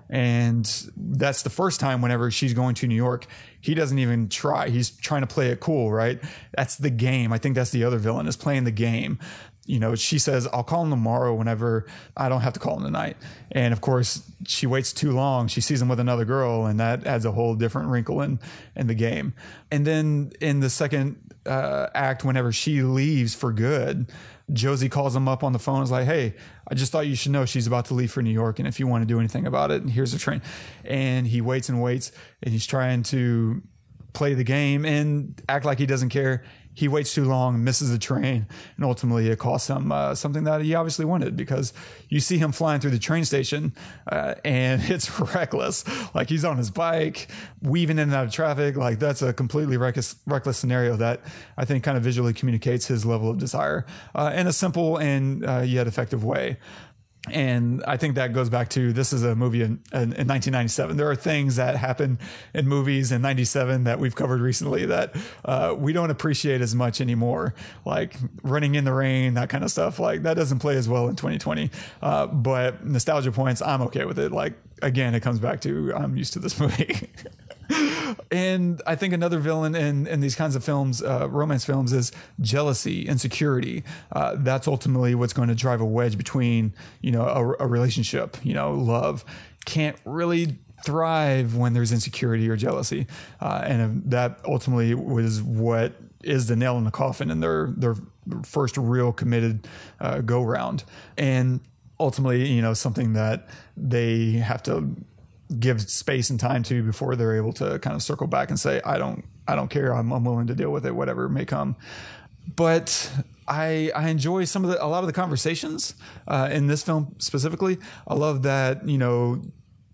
and that's the first time whenever she's going to New York, he doesn't even try. He's trying to play it cool, right? That's the game. I think that's the other villain is playing the game. You know, she says, I'll call him tomorrow whenever I don't have to call him tonight. And of course, she waits too long. She sees him with another girl, and that adds a whole different wrinkle in, in the game. And then in the second uh, act, whenever she leaves for good, Josie calls him up on the phone. Is like, "Hey, I just thought you should know she's about to leave for New York, and if you want to do anything about it, here's the train." And he waits and waits, and he's trying to play the game and act like he doesn't care. He waits too long, misses the train, and ultimately it costs him uh, something that he obviously wanted because you see him flying through the train station uh, and it's reckless. Like he's on his bike, weaving in and out of traffic. Like that's a completely reckless, reckless scenario that I think kind of visually communicates his level of desire uh, in a simple and uh, yet effective way and I think that goes back to this is a movie in, in, in 1997. There are things that happen in movies in 97 that we've covered recently that uh, we don't appreciate as much anymore, like running in the rain, that kind of stuff. Like that doesn't play as well in 2020. Uh, but nostalgia points, I'm okay with it. Like again, it comes back to I'm used to this movie. And I think another villain in, in these kinds of films, uh, romance films, is jealousy, insecurity. Uh, that's ultimately what's going to drive a wedge between, you know, a, a relationship. You know, love can't really thrive when there's insecurity or jealousy, uh, and that ultimately was what is the nail in the coffin in their their first real committed uh, go round, and ultimately, you know, something that they have to give space and time to before they're able to kind of circle back and say, I don't, I don't care. I'm, I'm willing to deal with it, whatever may come. But I, I enjoy some of the, a lot of the conversations uh, in this film specifically. I love that, you know,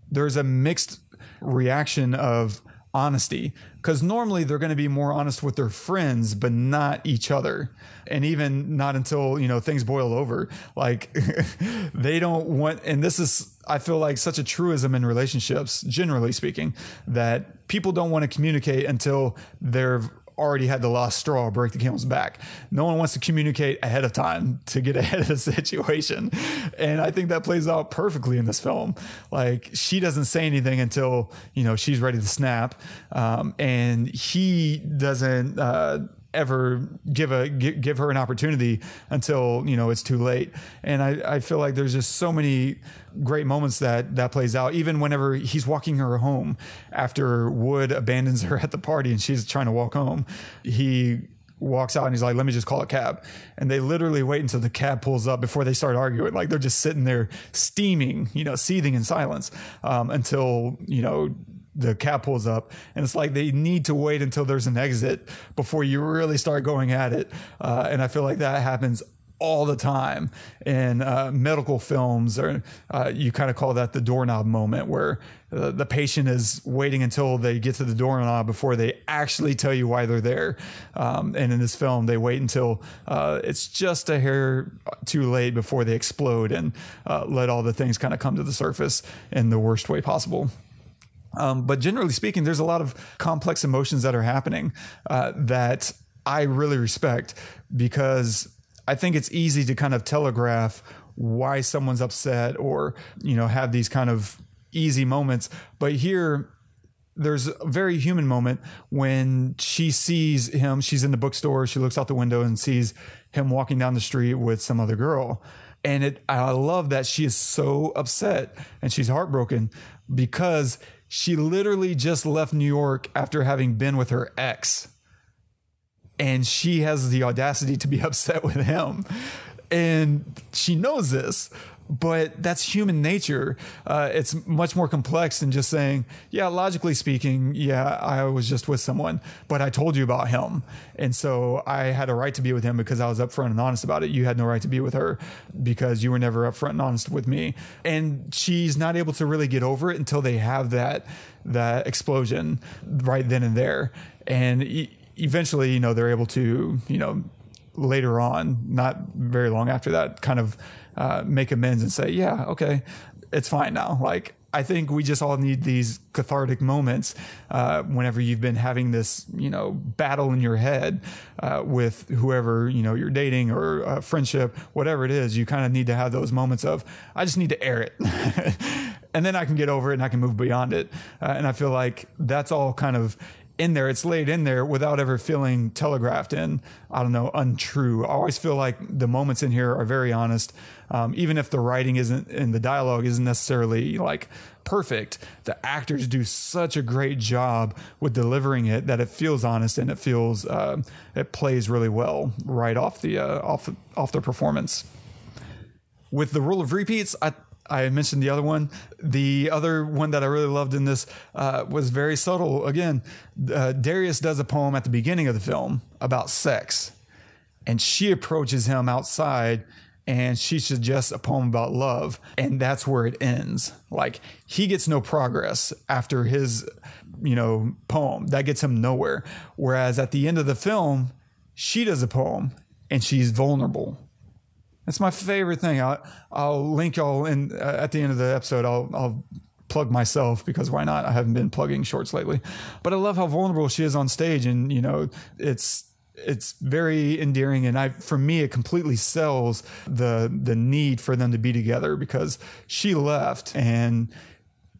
there's a mixed reaction of honesty because normally they're going to be more honest with their friends but not each other. And even not until you know things boil over. Like they don't want and this is i feel like such a truism in relationships generally speaking that people don't want to communicate until they're already had the last straw break the camel's back. No one wants to communicate ahead of time to get ahead of the situation. And I think that plays out perfectly in this film. Like she doesn't say anything until, you know, she's ready to snap. Um, and he doesn't, uh, ever give a give her an opportunity until you know it's too late. And I, I feel like there's just so many great moments that that plays out even whenever he's walking her home after wood abandons her at the party and she's trying to walk home. He walks out and he's like let me just call a cab. And they literally wait until the cab pulls up before they start arguing. Like they're just sitting there steaming you know seething in silence um, until you know the cab pulls up and it's like they need to wait until there's an exit before you really start going at it. Uh, and i feel like that happens all the time in uh, medical films or uh, you kind of call that the doorknob moment where uh, the patient is waiting until they get to the doorknob before they actually tell you why they're there. Um, and in this film they wait until uh, it's just a hair too late before they explode and uh, let all the things kind of come to the surface in the worst way possible um, but generally speaking, there's a lot of complex emotions that are happening uh, that I really respect because I think it's easy to kind of telegraph why someone's upset or, you know, have these kind of easy moments. But here, there's a very human moment when she sees him. She's in the bookstore. She looks out the window and sees him walking down the street with some other girl. And it, I love that she is so upset and she's heartbroken because she literally just left New York after having been with her ex. And she has the audacity to be upset with him. And she knows this but that's human nature. Uh, it's much more complex than just saying, yeah, logically speaking, yeah, I was just with someone, but I told you about him. And so I had a right to be with him because I was upfront and honest about it. You had no right to be with her because you were never upfront and honest with me. And she's not able to really get over it until they have that, that explosion right then and there. And e- eventually, you know, they're able to, you know, later on, not very long after that, kind of uh, make amends and say, yeah, okay, it's fine now. Like, I think we just all need these cathartic moments uh, whenever you've been having this, you know, battle in your head uh, with whoever you know you're dating or uh, friendship, whatever it is. You kind of need to have those moments of, I just need to air it, and then I can get over it and I can move beyond it. Uh, and I feel like that's all kind of in there. It's laid in there without ever feeling telegraphed in. I don't know, untrue. I always feel like the moments in here are very honest. Um, even if the writing isn't and the dialogue isn't necessarily like perfect, the actors do such a great job with delivering it that it feels honest and it feels uh, it plays really well right off the uh, off off their performance. With the rule of repeats, I I mentioned the other one. The other one that I really loved in this uh, was very subtle. Again, uh, Darius does a poem at the beginning of the film about sex, and she approaches him outside and she suggests a poem about love, and that's where it ends. Like he gets no progress after his, you know, poem. That gets him nowhere. Whereas at the end of the film, she does a poem and she's vulnerable that's my favorite thing. I'll, I'll link y'all in uh, at the end of the episode. I'll, I'll plug myself because why not? I haven't been plugging shorts lately, but I love how vulnerable she is on stage, and you know, it's it's very endearing and I for me it completely sells the the need for them to be together because she left and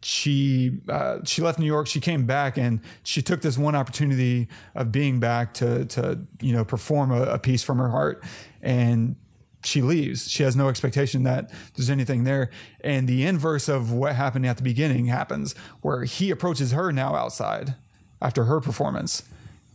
she uh, she left New York. She came back and she took this one opportunity of being back to to you know perform a, a piece from her heart, and she leaves. She has no expectation that there's anything there. And the inverse of what happened at the beginning happens where he approaches her now outside after her performance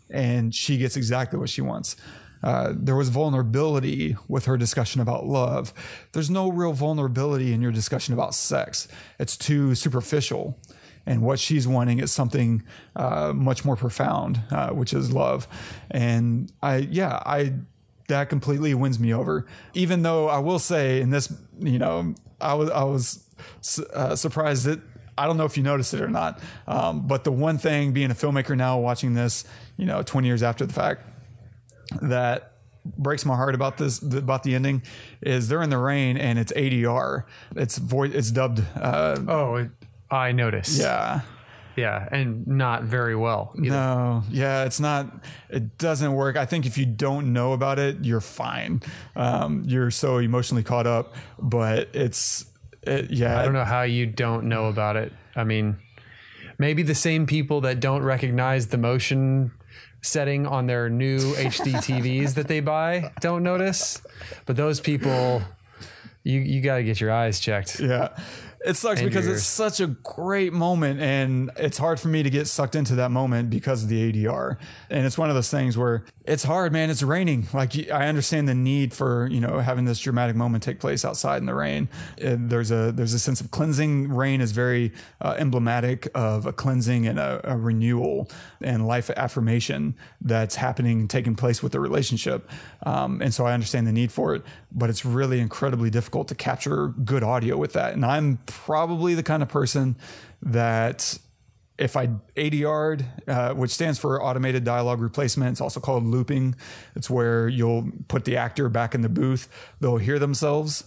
and she gets exactly what she wants. Uh, there was vulnerability with her discussion about love. There's no real vulnerability in your discussion about sex. It's too superficial. And what she's wanting is something uh, much more profound, uh, which is love. And I, yeah, I that completely wins me over. Even though I will say in this, you know, I was I was uh, surprised that I don't know if you noticed it or not, um, but the one thing being a filmmaker now, watching this, you know, 20 years after the fact, that breaks my heart about this about the ending is they're in the rain and it's ADR. It's voice. It's dubbed. Uh, Oh, it, I noticed. yeah. Yeah. And not very well. either. No, yeah, it's not. It doesn't work. I think if you don't know about it, you're fine. Um, you're so emotionally caught up, but it's, it, yeah, I don't know how you don't know about it. I mean, maybe the same people that don't recognize the motion setting on their new HD TVs that they buy don't notice, but those people, you you got to get your eyes checked. Yeah. It sucks And because yours. it's such a great moment and it's hard for me to get sucked into that moment because of the ADR. And it's one of those things where it's hard, man. It's raining. Like I understand the need for, you know, having this dramatic moment take place outside in the rain. And there's a there's a sense of cleansing. Rain is very uh, emblematic of a cleansing and a, a renewal and life affirmation that's happening, taking place with the relationship. Um, and so I understand the need for it, but it's really incredibly difficult to capture good audio with that. And I'm probably the kind of person that if I ADR'd, uh, which stands for automated dialogue replacement, it's also called looping. It's where you'll put the actor back in the booth. They'll hear themselves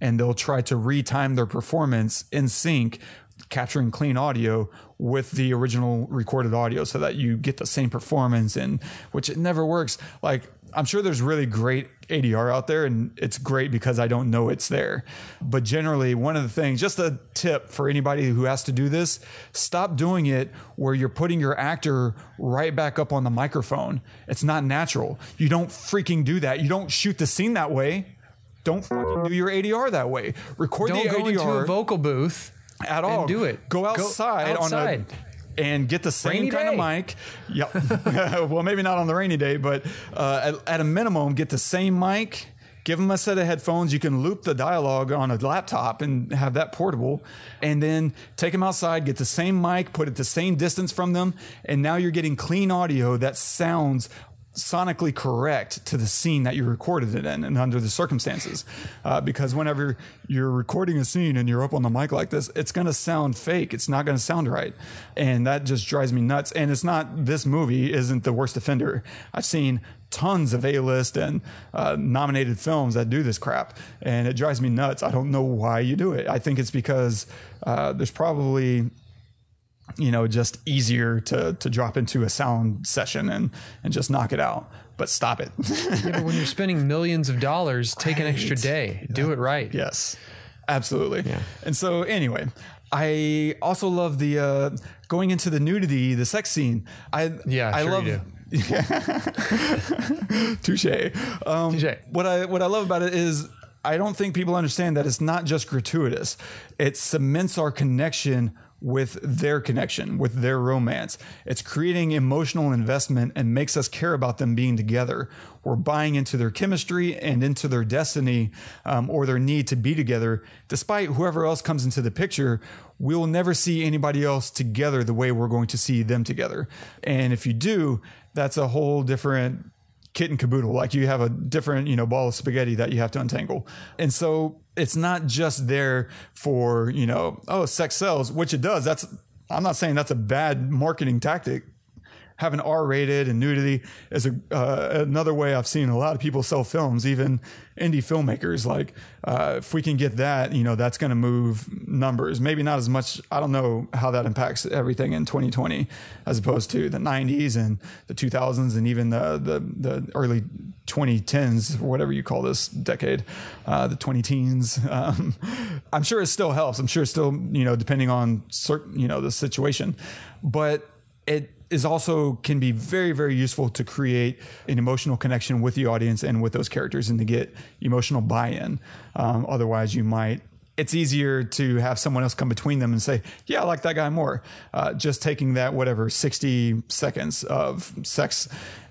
and they'll try to retime their performance in sync, capturing clean audio with the original recorded audio so that you get the same performance and which it never works. Like I'm sure there's really great ADR out there and it's great because I don't know it's there. But generally one of the things, just a tip for anybody who has to do this, stop doing it where you're putting your actor right back up on the microphone. It's not natural. You don't freaking do that. You don't shoot the scene that way. Don't fucking do your ADR that way. Record Don't the go ADR into a vocal booth at all. do it. Go outside, outside. on a and get the same Rainy kind day. of mic. Yep. well, maybe not on the rainy day, but uh, at, at a minimum, get the same mic. Give them a set of headphones. You can loop the dialogue on a laptop and have that portable, and then take them outside. Get the same mic, put it the same distance from them, and now you're getting clean audio that sounds sonically correct to the scene that you recorded it in and under the circumstances. Uh, because whenever you're recording a scene and you're up on the mic like this, it's going to sound fake. It's not going to sound right. And that just drives me nuts. And it's not, this movie isn't the worst offender. I've seen tons of A-list and uh, nominated films that do this crap. And it drives me nuts. I don't know why you do it. I think it's because uh, there's probably you know, just easier to to drop into a sound session and and just knock it out. But stop it. Yeah, but when you're spending millions of dollars, take an extra day. Do it right. yes, absolutely. Yeah. And so anyway, I also love the uh, going into the nudity, the sex scene. I Yeah, I sure love. you Touche. Um, Touche. What I what I love about it is I don't think people understand that it's not just gratuitous. It cements our connection with their connection, with their romance. It's creating emotional investment and makes us care about them being together. We're buying into their chemistry and into their destiny um, or their need to be together. Despite whoever else comes into the picture, we will never see anybody else together the way we're going to see them together. And if you do, that's a whole different kit and caboodle. Like you have a different, you know, ball of spaghetti that you have to untangle. And so it's not just there for, you know, oh, sex sells, which it does. That's, I'm not saying that's a bad marketing tactic. Having R rated and nudity is a, uh, another way I've seen a lot of people sell films, even indie filmmakers. Like, uh, if we can get that, you know, that's going to move numbers. Maybe not as much. I don't know how that impacts everything in 2020 as opposed to the 90s and the 2000s and even the, the, the early 2010s, whatever you call this decade, uh, the 20 teens. Um, I'm sure it still helps. I'm sure it still, you know, depending on certain, you know, the situation, but it, is also can be very very useful to create an emotional connection with the audience and with those characters and to get emotional buy-in um, otherwise you might it's easier to have someone else come between them and say, "Yeah, I like that guy more." Uh, just taking that whatever sixty seconds of sex.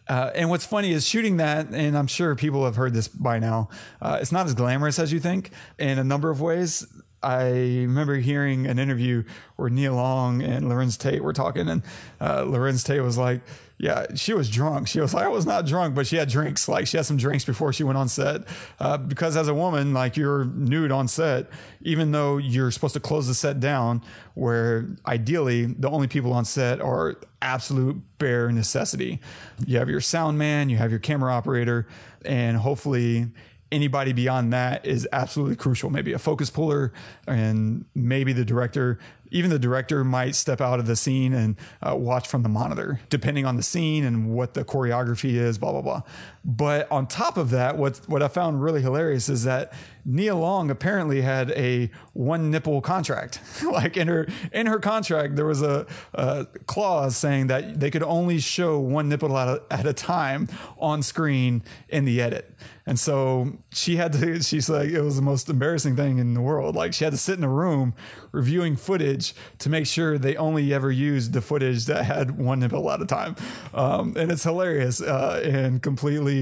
Uh, and what's funny is shooting that, and I'm sure people have heard this by now. Uh, it's not as glamorous as you think in a number of ways. I remember hearing an interview where Nia Long and Larenz Tate were talking, and uh, Larenz Tate was like, yeah, she was drunk. She was like, I was not drunk, but she had drinks. Like she had some drinks before she went on set. Uh, because as a woman, like you're nude on set, even though you're supposed to close the set down, where ideally the only people on set are absolute bare necessity. You have your sound man, you have your camera operator, and hopefully anybody beyond that is absolutely crucial. Maybe a focus puller and maybe the director even the director might step out of the scene and uh, watch from the monitor, depending on the scene and what the choreography is, blah, blah, blah. But on top of that, what, what I found really hilarious is that Nia Long apparently had a one nipple contract. like in her in her contract, there was a, a, clause saying that they could only show one nipple at a, at a time on screen in the edit. And so she had to. She's like, it was the most embarrassing thing in the world. Like she had to sit in a room reviewing footage to make sure they only ever used the footage that had one nipple at a time. Um, and it's hilarious uh, and completely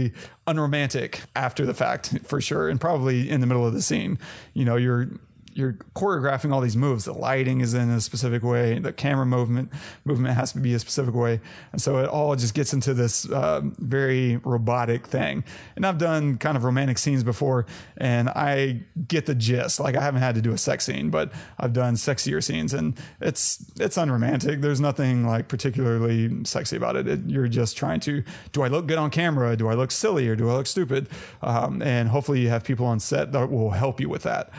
unromantic after the fact for sure, and probably in the middle of the scene. You know, you're you're choreographing all these moves. The lighting is in a specific way. The camera movement movement has to be a specific way, and so it all just gets into this uh, very robotic thing. And I've done kind of romantic scenes before, and I get the gist. Like I haven't had to do a sex scene, but I've done sexier scenes, and it's it's unromantic. There's nothing like particularly sexy about it. it you're just trying to do I look good on camera? Do I look silly or do I look stupid? Um, and hopefully you have people on set that will help you with that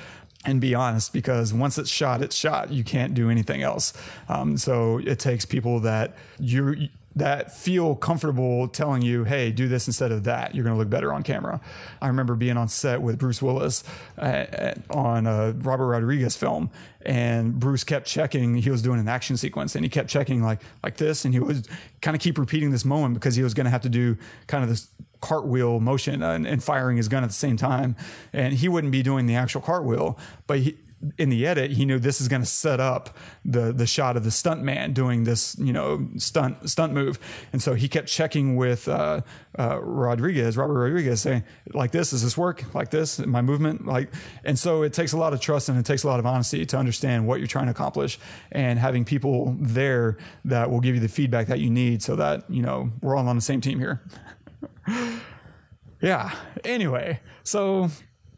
and be honest because once it's shot it's shot. You can't do anything else. Um, so it takes people that you that feel comfortable telling you hey do this instead of that. You're going to look better on camera. I remember being on set with bruce willis uh, on a robert rodriguez film and bruce kept checking. He was doing an action sequence and he kept checking like like this and he was kind of keep repeating this moment because he was going to have to do kind of this cartwheel motion and, and, firing his gun at the same time. And he wouldn't be doing the actual cartwheel, but he, in the edit, he knew this is going to set up the the shot of the stunt man doing this, you know, stunt stunt move, and so he kept checking with uh, uh, Rodriguez, Robert Rodriguez, saying like this, does this work? Like this, my movement, like, and so it takes a lot of trust and it takes a lot of honesty to understand what you're trying to accomplish, and having people there that will give you the feedback that you need, so that you know we're all on the same team here. yeah. Anyway, so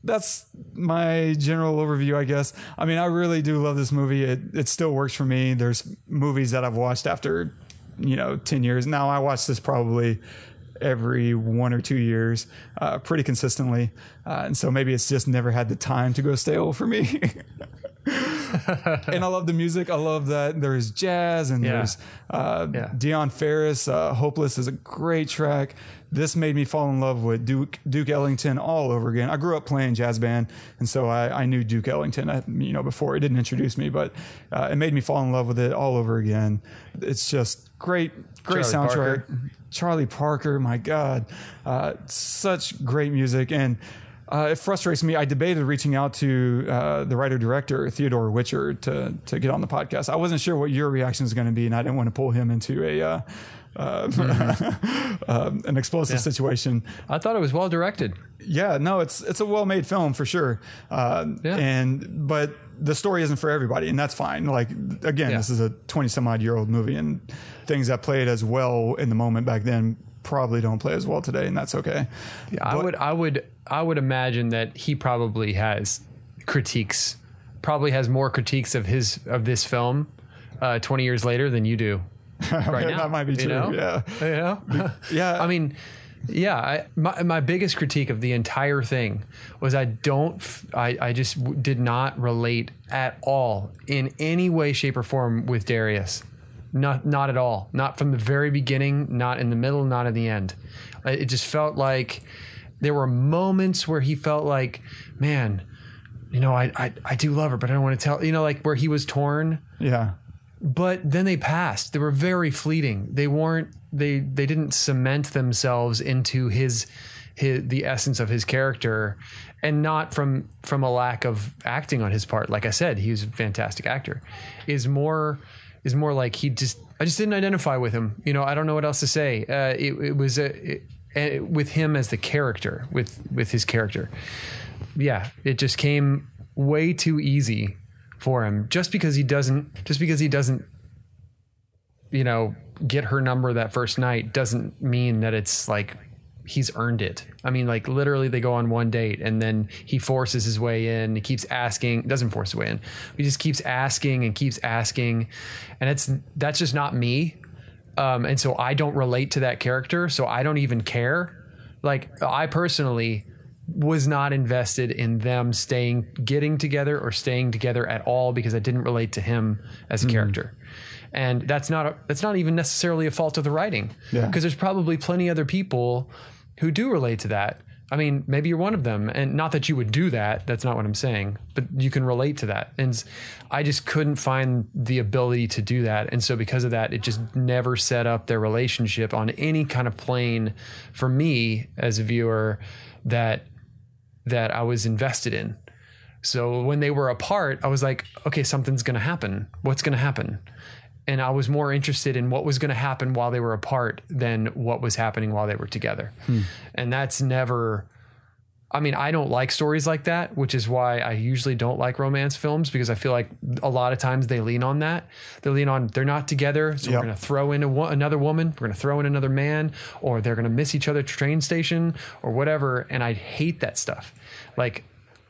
that's my general overview, I guess. I mean, I really do love this movie. It it still works for me. There's movies that I've watched after, you know, ten years. Now I watch this probably every one or two years, uh, pretty consistently, uh, and so maybe it's just never had the time to go stale for me. and I love the music. I love that there's jazz and yeah. there's uh, yeah. Dionne Farris. Uh, Hopeless is a great track this made me fall in love with Duke Duke Ellington all over again. I grew up playing jazz band, and so I, I knew Duke Ellington. I, you know, before it didn't introduce me, but uh, it made me fall in love with it all over again. It's just great, great Charlie soundtrack. Parker. Charlie Parker, my God, uh, such great music and. Uh, it frustrates me. I debated reaching out to uh, the writer director Theodore Witcher to to get on the podcast. I wasn't sure what your reaction was going to be, and I didn't want to pull him into a uh, uh, mm-hmm. uh, an explosive yeah. situation. I thought it was well directed. Yeah, no, it's it's a well made film for sure. Uh, yeah. And but the story isn't for everybody, and that's fine. Like again, yeah. this is a twenty some odd year old movie, and things that played as well in the moment back then probably don't play as well today, and that's okay. Yeah, but, I would I would I would imagine that he probably has critiques, probably has more critiques of his of this film uh, twenty years later than you do right now. that might be true. Know? Yeah. Yeah. yeah. I mean, yeah. I, my, my biggest critique of the entire thing was I don't, I, I just w- did not relate at all in any way, shape, or form with Darius. Not, not at all. Not from the very beginning, not in the middle, not in the end. It just felt like there were moments where he felt like, man, you know, I, I, I do love her, but I don't want to tell, you know, like where he was torn. Yeah but then they passed. They were very fleeting. They weren't. They they didn't cement themselves into his his the essence of his character, and not from from a lack of acting on his part. Like I said, he was a fantastic actor. Is more is more like he just I just didn't identify with him. You know, I don't know what else to say. Uh, it, it was a. It, with him as the character, with with his character, yeah, it just came way too easy for him just because he doesn't just because he doesn't you know get her number that first night doesn't mean that it's like he's earned it. I mean like literally they go on one date and then he forces his way in, he keeps asking, doesn't force his way in. He just keeps asking and keeps asking and it's that's just not me. Um and so I don't relate to that character, so I don't even care. Like I personally was not invested in them staying getting together or staying together at all because I didn't relate to him as a hmm. character. And that's not a, that's not even necessarily a fault of the writing. Yeah. Because there's probably plenty other people who do relate to that. I mean, maybe you're one of them and not that you would do that, that's not what I'm saying, but you can relate to that. And I just couldn't find the ability to do that. And so because of that, it just never set up their relationship on any kind of plane for me as a viewer that that I was invested in. So when they were apart, I was like, okay, something's going to happen. What's going to happen? And I was more interested in what was going to happen while they were apart than what was happening while they were together. Hmm. And that's never I mean, I don't like stories like that, which is why I usually don't like romance films because I feel like a lot of times they lean on that. They lean on they're not together, so Yep. we're going to throw in a, wo- another woman, we're going to throw in another man, or they're going to miss each other at train station or whatever. And I hate that stuff. Like,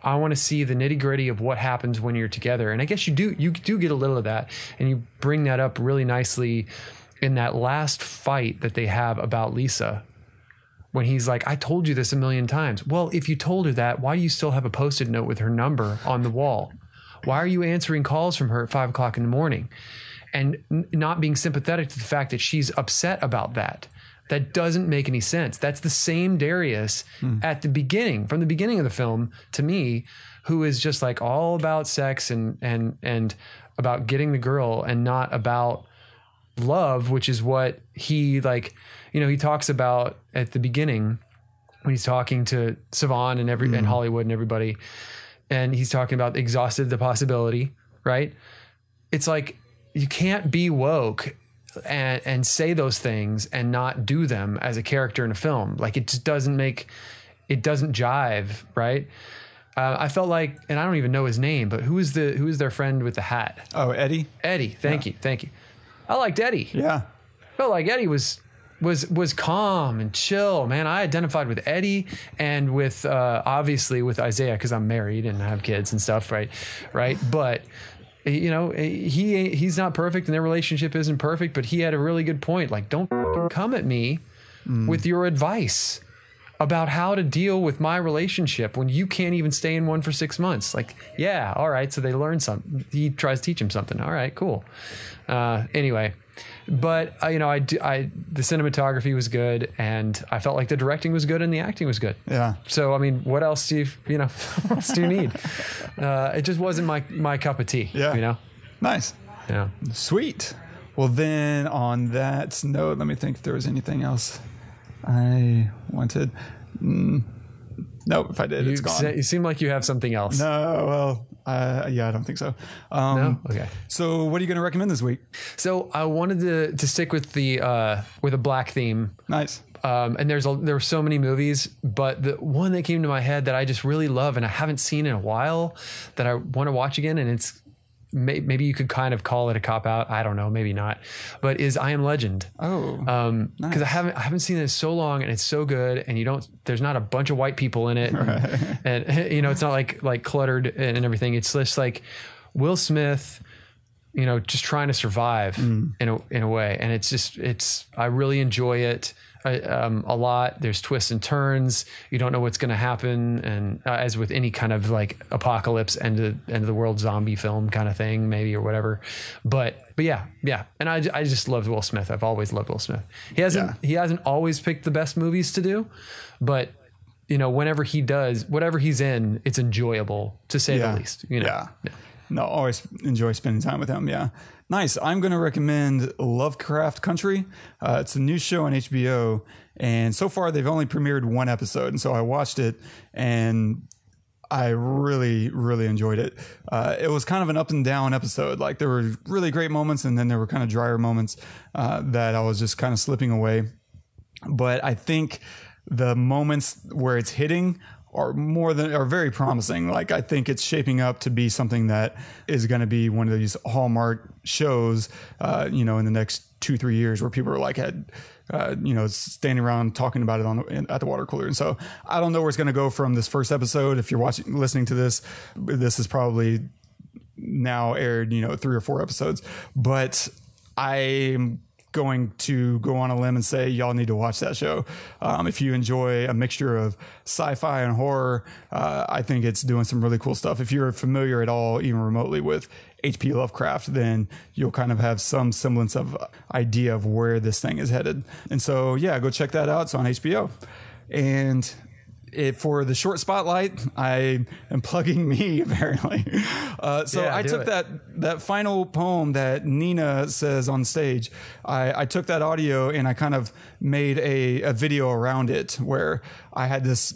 I want to see the nitty gritty of what happens when you're together. And I guess you do you do get a little of that, and you bring that up really nicely in that last fight that they have about Lisa when he's like, I told you this a million times. Well, if you told her that, why do you still have a post it note with her number on the wall? Why are you answering calls from her at five o'clock in the morning? And n- not being sympathetic to the fact that she's upset about that. That doesn't make any sense. That's the same Darius hmm. at the beginning, from the beginning of the film to me, who is just like all about sex and and and about getting the girl and not about love, which is what he like, you know, he talks about at the beginning when he's talking to Savon and every and Hollywood and everybody, and he's talking about exhausted the possibility, right? It's like you can't be woke and and say those things and not do them as a character in a film. Like it just doesn't make it doesn't jive, right? Uh, I felt like, and I don't even know his name, but who is the who is their friend with the hat? Oh, Eddie. Eddie. Thank you, thank you. I liked Eddie. Yeah. felt like Eddie was was was calm and chill, man. I identified with Eddie and with uh, obviously with Isaiah because I'm married and I have kids and stuff, right? Right, but you know he he's not perfect and their relationship isn't perfect, but he had a really good point. Like, don't come at me with your advice about how to deal with my relationship when you can't even stay in one for six months. Like, yeah, all right. So they learn something. He tries to teach him something. All right, cool. Uh, anyway, but uh, you know, I, I the cinematography was good, and I felt like the directing was good and the acting was good. Yeah. So I mean, what else do you you know? what else do you need? Uh, it just wasn't my my cup of tea. Yeah. You know. Nice. Yeah. Sweet. Well, then on that note, let me think if there was anything else I wanted. Mm, nope, if I did, You, it's gone. se- you seem like you have something else. no, well, uh, yeah, I don't think so. Um, No? Okay. So, what are you going to recommend this week? So I wanted to to stick with the uh, with a black theme. Nice. Um, and there's a, there were so many movies, but the one that came to my head that I just really love and I haven't seen in a while that I want to watch again, and it's may, maybe you could kind of call it a cop out. I don't know, maybe not, but is I Am Legend. Oh, Um, because I haven't I haven't seen it in so long and it's so good and you don't there's not a bunch of white people in it and, and, you know it's not like like cluttered and, and everything. It's just like Will Smith, you know, just trying to survive in a in a way, and it's just it's I really enjoy it. Um, a lot. There's twists and turns. You don't know what's going to happen, and uh, as with any kind of like apocalypse, end of end of the world zombie film kind of thing, maybe or whatever. But but yeah, yeah. And I, I just loved Will Smith. I've always loved Will Smith. He hasn't he hasn't always picked the best movies to do, but you know whenever he does, whatever he's in, it's enjoyable to say Yeah. the least. You know. Yeah. no, always enjoy spending time with him. Yeah, nice. I'm going to recommend Lovecraft Country. Uh, it's a new show on HBO, and so far they've only premiered one episode, and so I watched it, and I really, really enjoyed it. Uh, it was kind of an up and down episode. Like there were really great moments, and then there were kind of drier moments uh, that I was just kind of slipping away. But I think the moments where it's hitting are more than are very promising. Like I think it's shaping up to be something that is going to be one of these hallmark shows. Uh, you know, in the next two three years, where people are like had. Uh, you know, standing around talking about it on at the water cooler, and so I don't know where it's going to go from this first episode. If you're watching, listening to this, this is probably now aired, you know, three or four episodes, but I'm going to go on a limb and say y'all need to watch that show. Um, if you enjoy a mixture of sci-fi and horror, uh, I think it's doing some really cool stuff. If you're familiar at all, even remotely with H.P. Lovecraft, then you'll kind of have some semblance of idea of where this thing is headed. And so, yeah, go check that out. It's on HBO. And it, for the short spotlight, I am plugging me apparently. Uh, so Yeah, I took it. that that final poem that Nina says on stage. I, I took that audio and I kind of made a, a video around it where I had this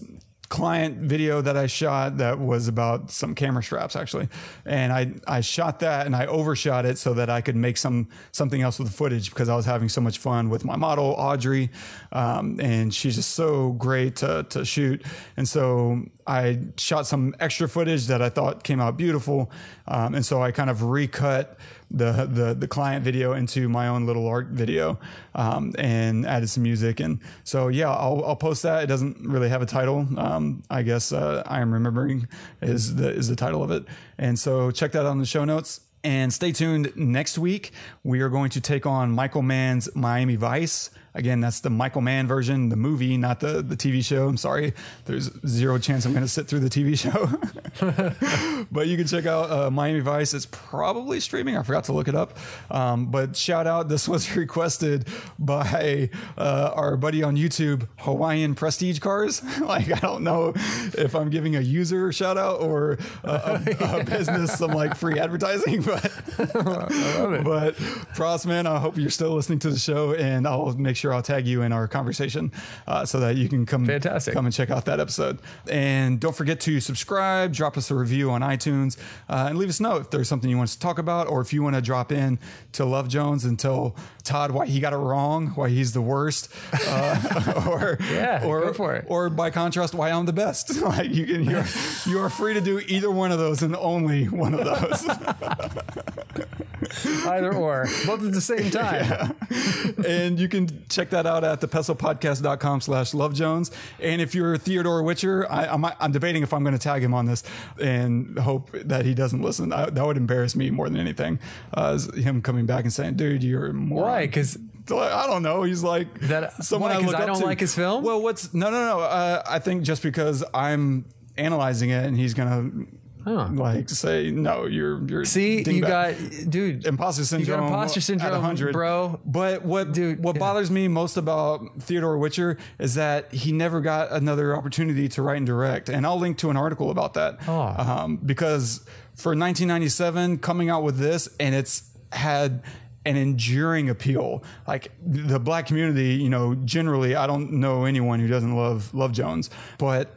client video that I shot that was about some camera straps actually. And I, I shot that and I overshot it so that I could make some, something else with the footage because I was having so much fun with my model, Audrey. Um, and she's just so great to, to shoot. And so I shot some extra footage that I thought came out beautiful. Um, and so I kind of recut the, the the client video into my own little art video um, and added some music. And so yeah I'll, I'll post that. It doesn't really have a title. Um, I guess uh, I am remembering is the is the title of it. And so check that out in the show notes. And stay tuned. Next week we are going to take on Michael Mann's Miami Vice again that's the Michael Mann version the movie not the the TV show I'm sorry there's zero chance I'm going to sit through the TV show but you can check out uh, Miami Vice. It's probably streaming. I forgot to look it up. Um, but shout out, this was requested by uh, our buddy on YouTube, Hawaiian Prestige Cars. like, I don't know if I'm giving a user shout out or a, a, a business some like free advertising, but but Pross, man, I hope you're still listening to the show, and I'll make sure I'll tag you in our conversation uh, so that you can come Fantastic. come and check out that episode. And don't forget to subscribe, drop us a review on iTunes, uh, and leave us know if there's something you want us to talk about, or if you want to drop in to Love Jones and tell Todd why he got it wrong, why he's the worst, uh, or Yeah, or go for it. or by contrast, why I'm the best. like you can, you're, you are free to do either one of those and only one of those. Either or, both at the same time. and you can check that out at thepesselpodcast.com slash lovejones. And if you're Theodore Witcher, I, I'm, I'm debating if I'm going to tag him on this and hope that he doesn't listen. I, that would embarrass me more than anything. Uh, him coming back and saying, dude, you're. Why? Because I don't know. He's like That- someone why, I look I up don't to. like his film? Well, what's no, no, no. Uh, I think just because I'm analyzing it, and he's gonna Huh. like say, no, you're you're see, you got dude. imposter syndrome. imposter at syndrome, 100. bro. But what Dude, what yeah. bothers me most about Theodore Witcher is that he never got another opportunity to write and direct. And I'll link to an article about that. Oh. Um, because for 1997, coming out with this, and it's had an enduring appeal. Like the black community, you know, generally, I don't know anyone who doesn't love love Jones, but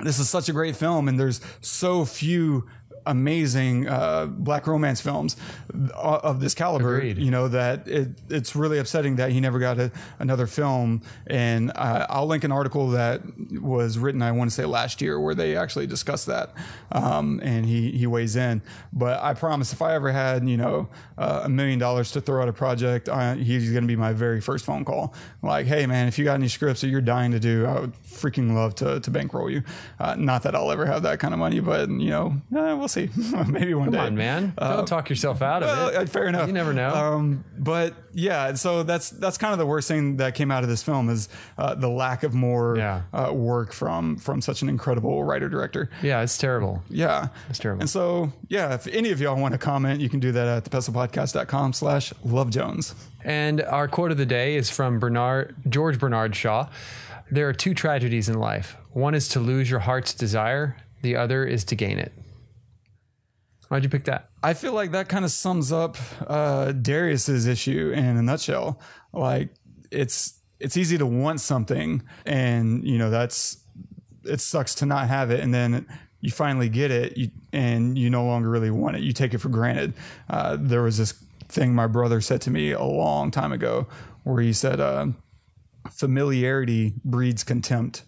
this is such a great film, and there's so few amazing uh, black romance films of this caliber. Agreed. You know that it, it's really upsetting that he never got a, another film. And uh, I'll link an article that was written, I want to say last year, where they actually discuss that. Um, and he he weighs in. But I promise, if I ever had you know uh, a million dollars to throw at a project, I, he's going to be my very first phone call. Like, hey man, if you got any scripts that you're dying to do, I would freaking love to to bankroll you. Uh, not that I'll ever have that kind of money, but you know, eh, we'll see. Maybe one Come day. on, man. Uh, Don't talk yourself out of well, it. uh, fair enough. You never know. Um, but yeah, so that's that's kind of the worst thing that came out of this film is uh, the lack of more Yeah. uh, work from from such an incredible writer director. yeah, it's terrible. Yeah, it's terrible. And so yeah, if any of y'all want to comment, you can do that at thepesselpodcast.com slash Love Jones. And our quote of the day is from Bernard George Bernard Shaw. There are two tragedies in life. One is to lose your heart's desire. The other is to gain it. Why'd you pick that? I feel like that kind of sums up uh, Darius's issue in a nutshell. Like it's it's easy to want something, and you know that's it sucks to not have it, and then you finally get it, you, and you no longer really want it. You take it for granted. Uh, there was this thing my brother said to me a long time ago, where he said, uh, "Familiarity breeds contempt."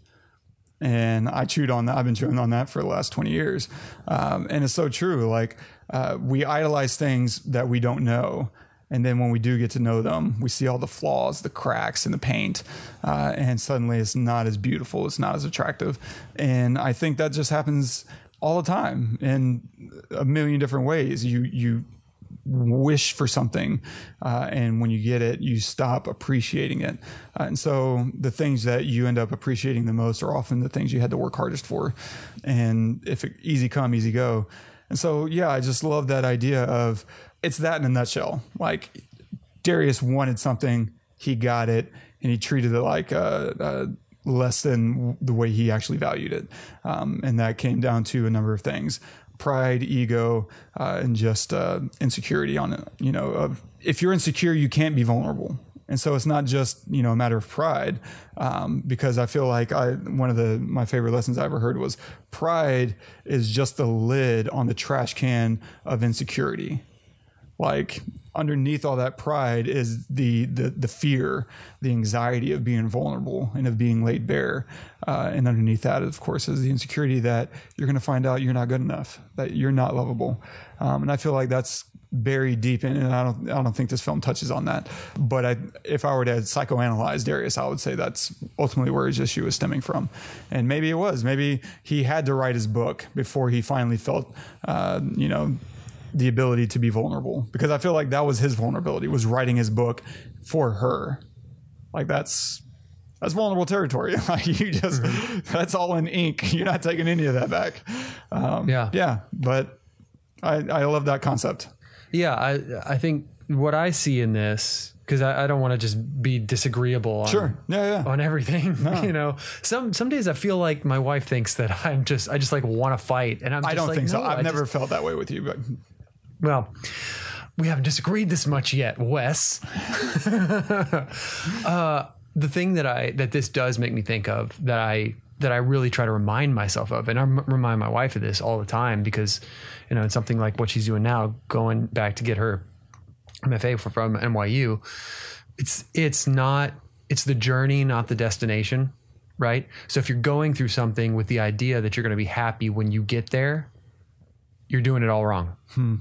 And I chewed on that. I've been chewing on that for the last 20 years. Um, and it's so true. Like, uh, we idolize things that we don't know. And then when we do get to know them, we see all the flaws, the cracks in the paint, uh, and suddenly it's not as beautiful, it's not as attractive. And I think that just happens all the time in a million different ways. You, you, wish for something, uh, and when you get it, you stop appreciating it. Uh, and so the things that you end up appreciating the most are often the things you had to work hardest for. And if it, easy come, easy go. And so, yeah, I just love that idea of it's that in a nutshell. Like Darius wanted something, he got it, and he treated it like uh, uh less than the way he actually valued it. Um, and that came down to a number of things pride, ego, uh, and just uh, insecurity on it. You know, of if you're insecure, you can't be vulnerable. And so it's not just you know a matter of pride, um, because I feel like I one of the my favorite lessons I ever heard was pride is just the lid on the trash can of insecurity. Like underneath all that pride is the the the fear, the anxiety of being vulnerable and of being laid bare, uh, and underneath that, of course, is the insecurity that you're going to find out you're not good enough, that you're not lovable, um, and I feel like that's buried deep in, and I don't I don't think this film touches on that. But I, if I were to psychoanalyze Darius, I would say that's ultimately where his issue was stemming from, and maybe it was. Maybe he had to write his book before he finally felt, uh, you know the ability to be vulnerable because I feel like that was his vulnerability was writing his book for her. Like that's that's vulnerable territory. like you just mm-hmm. that's all in ink. You're not taking any of that back. Um, yeah, yeah. But I I love that concept. Yeah, I I think what I see in this because I, I, don't want to just be disagreeable on, sure. yeah, yeah. on everything. No. you know, some some days I feel like my wife thinks that I'm just I just like want to fight, and I'm. I don't like, think no, so. I've I never just, felt that way with you, but well, we haven't disagreed this much yet, Wes. uh, the thing that I that this does make me think of that I that I really try to remind myself of, and I remind my wife of this all the time because, you know, it's something like what she's doing now, going back to get her MFA from NYU. It's it's not it's the journey, not the destination, right? So if you're going through something with the idea that you're going to be happy when you get there, you're doing it all wrong. Hmm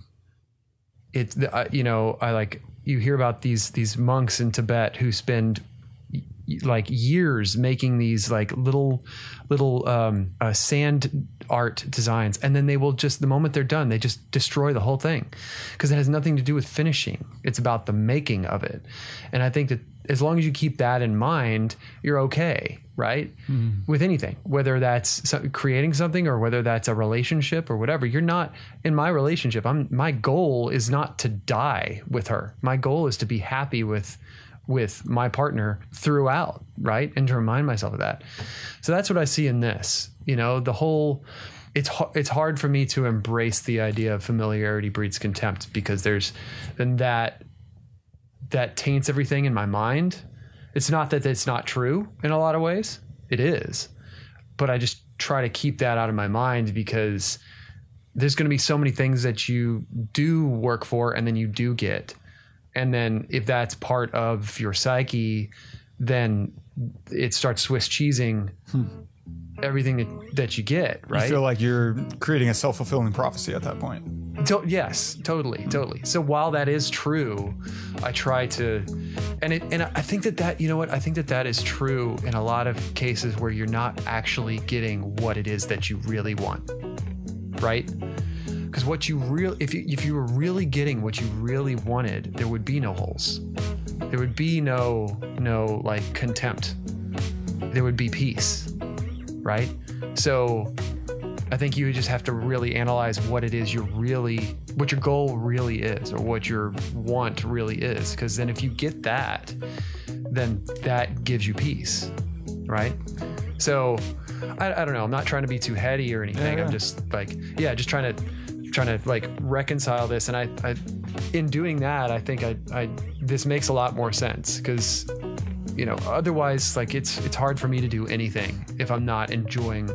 it's uh, you know I like you hear about these these monks in Tibet who spend like years making these like little little um, uh, sand art designs. And then they will just the moment they're done they just destroy the whole thing. Because it has nothing to do with finishing. It's about the making of it. And i think that as long as you keep that in mind you're okay right? Mm. With anything, whether that's creating something or whether that's a relationship or whatever. You're not in my relationship. I'm my goal is not to die with her. My goal is to be happy with with my partner throughout, right? And to remind myself of that. So that's what I see in this. You know, the whole it's it's hard for me to embrace the idea of familiarity breeds contempt because there's then that that taints everything in my mind it's not that it's not true in a lot of ways. It is. But I just try to keep that out of my mind because there's going to be so many things that you do work for and then you do get. And then if that's part of your psyche, then it starts Swiss cheesing hmm. Everything that, that you get, right? You feel like you're creating a self fulfilling prophecy at that point. To- yes, totally, totally. So while that is true, I try to, and it, and I think that that you know what I think that that is true in a lot of cases where you're not actually getting what it is that you really want, right? Because what you real if you if you were really getting what you really wanted, there would be no holes. There would be no no like contempt. There would be peace, right? So I think you just have to really analyze what it is you're really, what your goal really is, or what your want really is. Because then if you get that, then that gives you peace, right? So I, I don't know. I'm not trying to be too heady or anything. Yeah. I'm just like, yeah, just trying to trying to like reconcile this. And I, I in doing that, I think I, I this makes a lot more sense because you know otherwise like it's it's hard for me to do anything if I'm not enjoying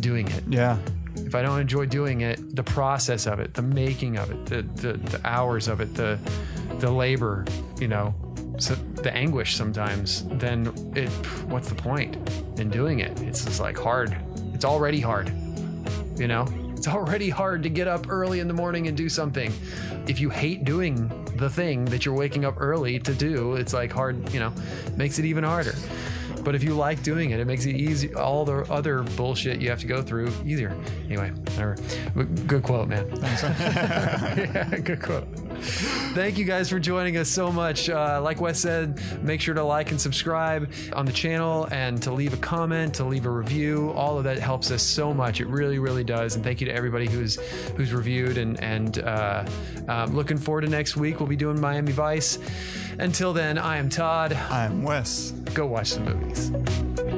doing it. Yeah. If I don't enjoy doing it, the process of it, the making of it, the the, the hours of it, the the labor, you know, so the anguish sometimes, then it what's the point in doing it? It's just like hard. It's already hard. You know? It's already hard to get up early in the morning and do something. If you hate doing the thing that you're waking up early to do, it's like hard, you know, makes it even harder. But if you like doing it, it makes it easy. All the other bullshit you have to go through easier. Anyway, whatever. Good quote, man. yeah, good quote. Thank you guys for joining us so much. Uh, like Wes said, make sure to like and subscribe on the channel and to leave a comment, to leave a review. All of that helps us so much. It really, really does. And thank you to everybody who's who's reviewed. And and uh, um, looking forward to next week. We'll be doing Miami Vice. Until then, I am Todd. I'm Wes. Go watch some Aries.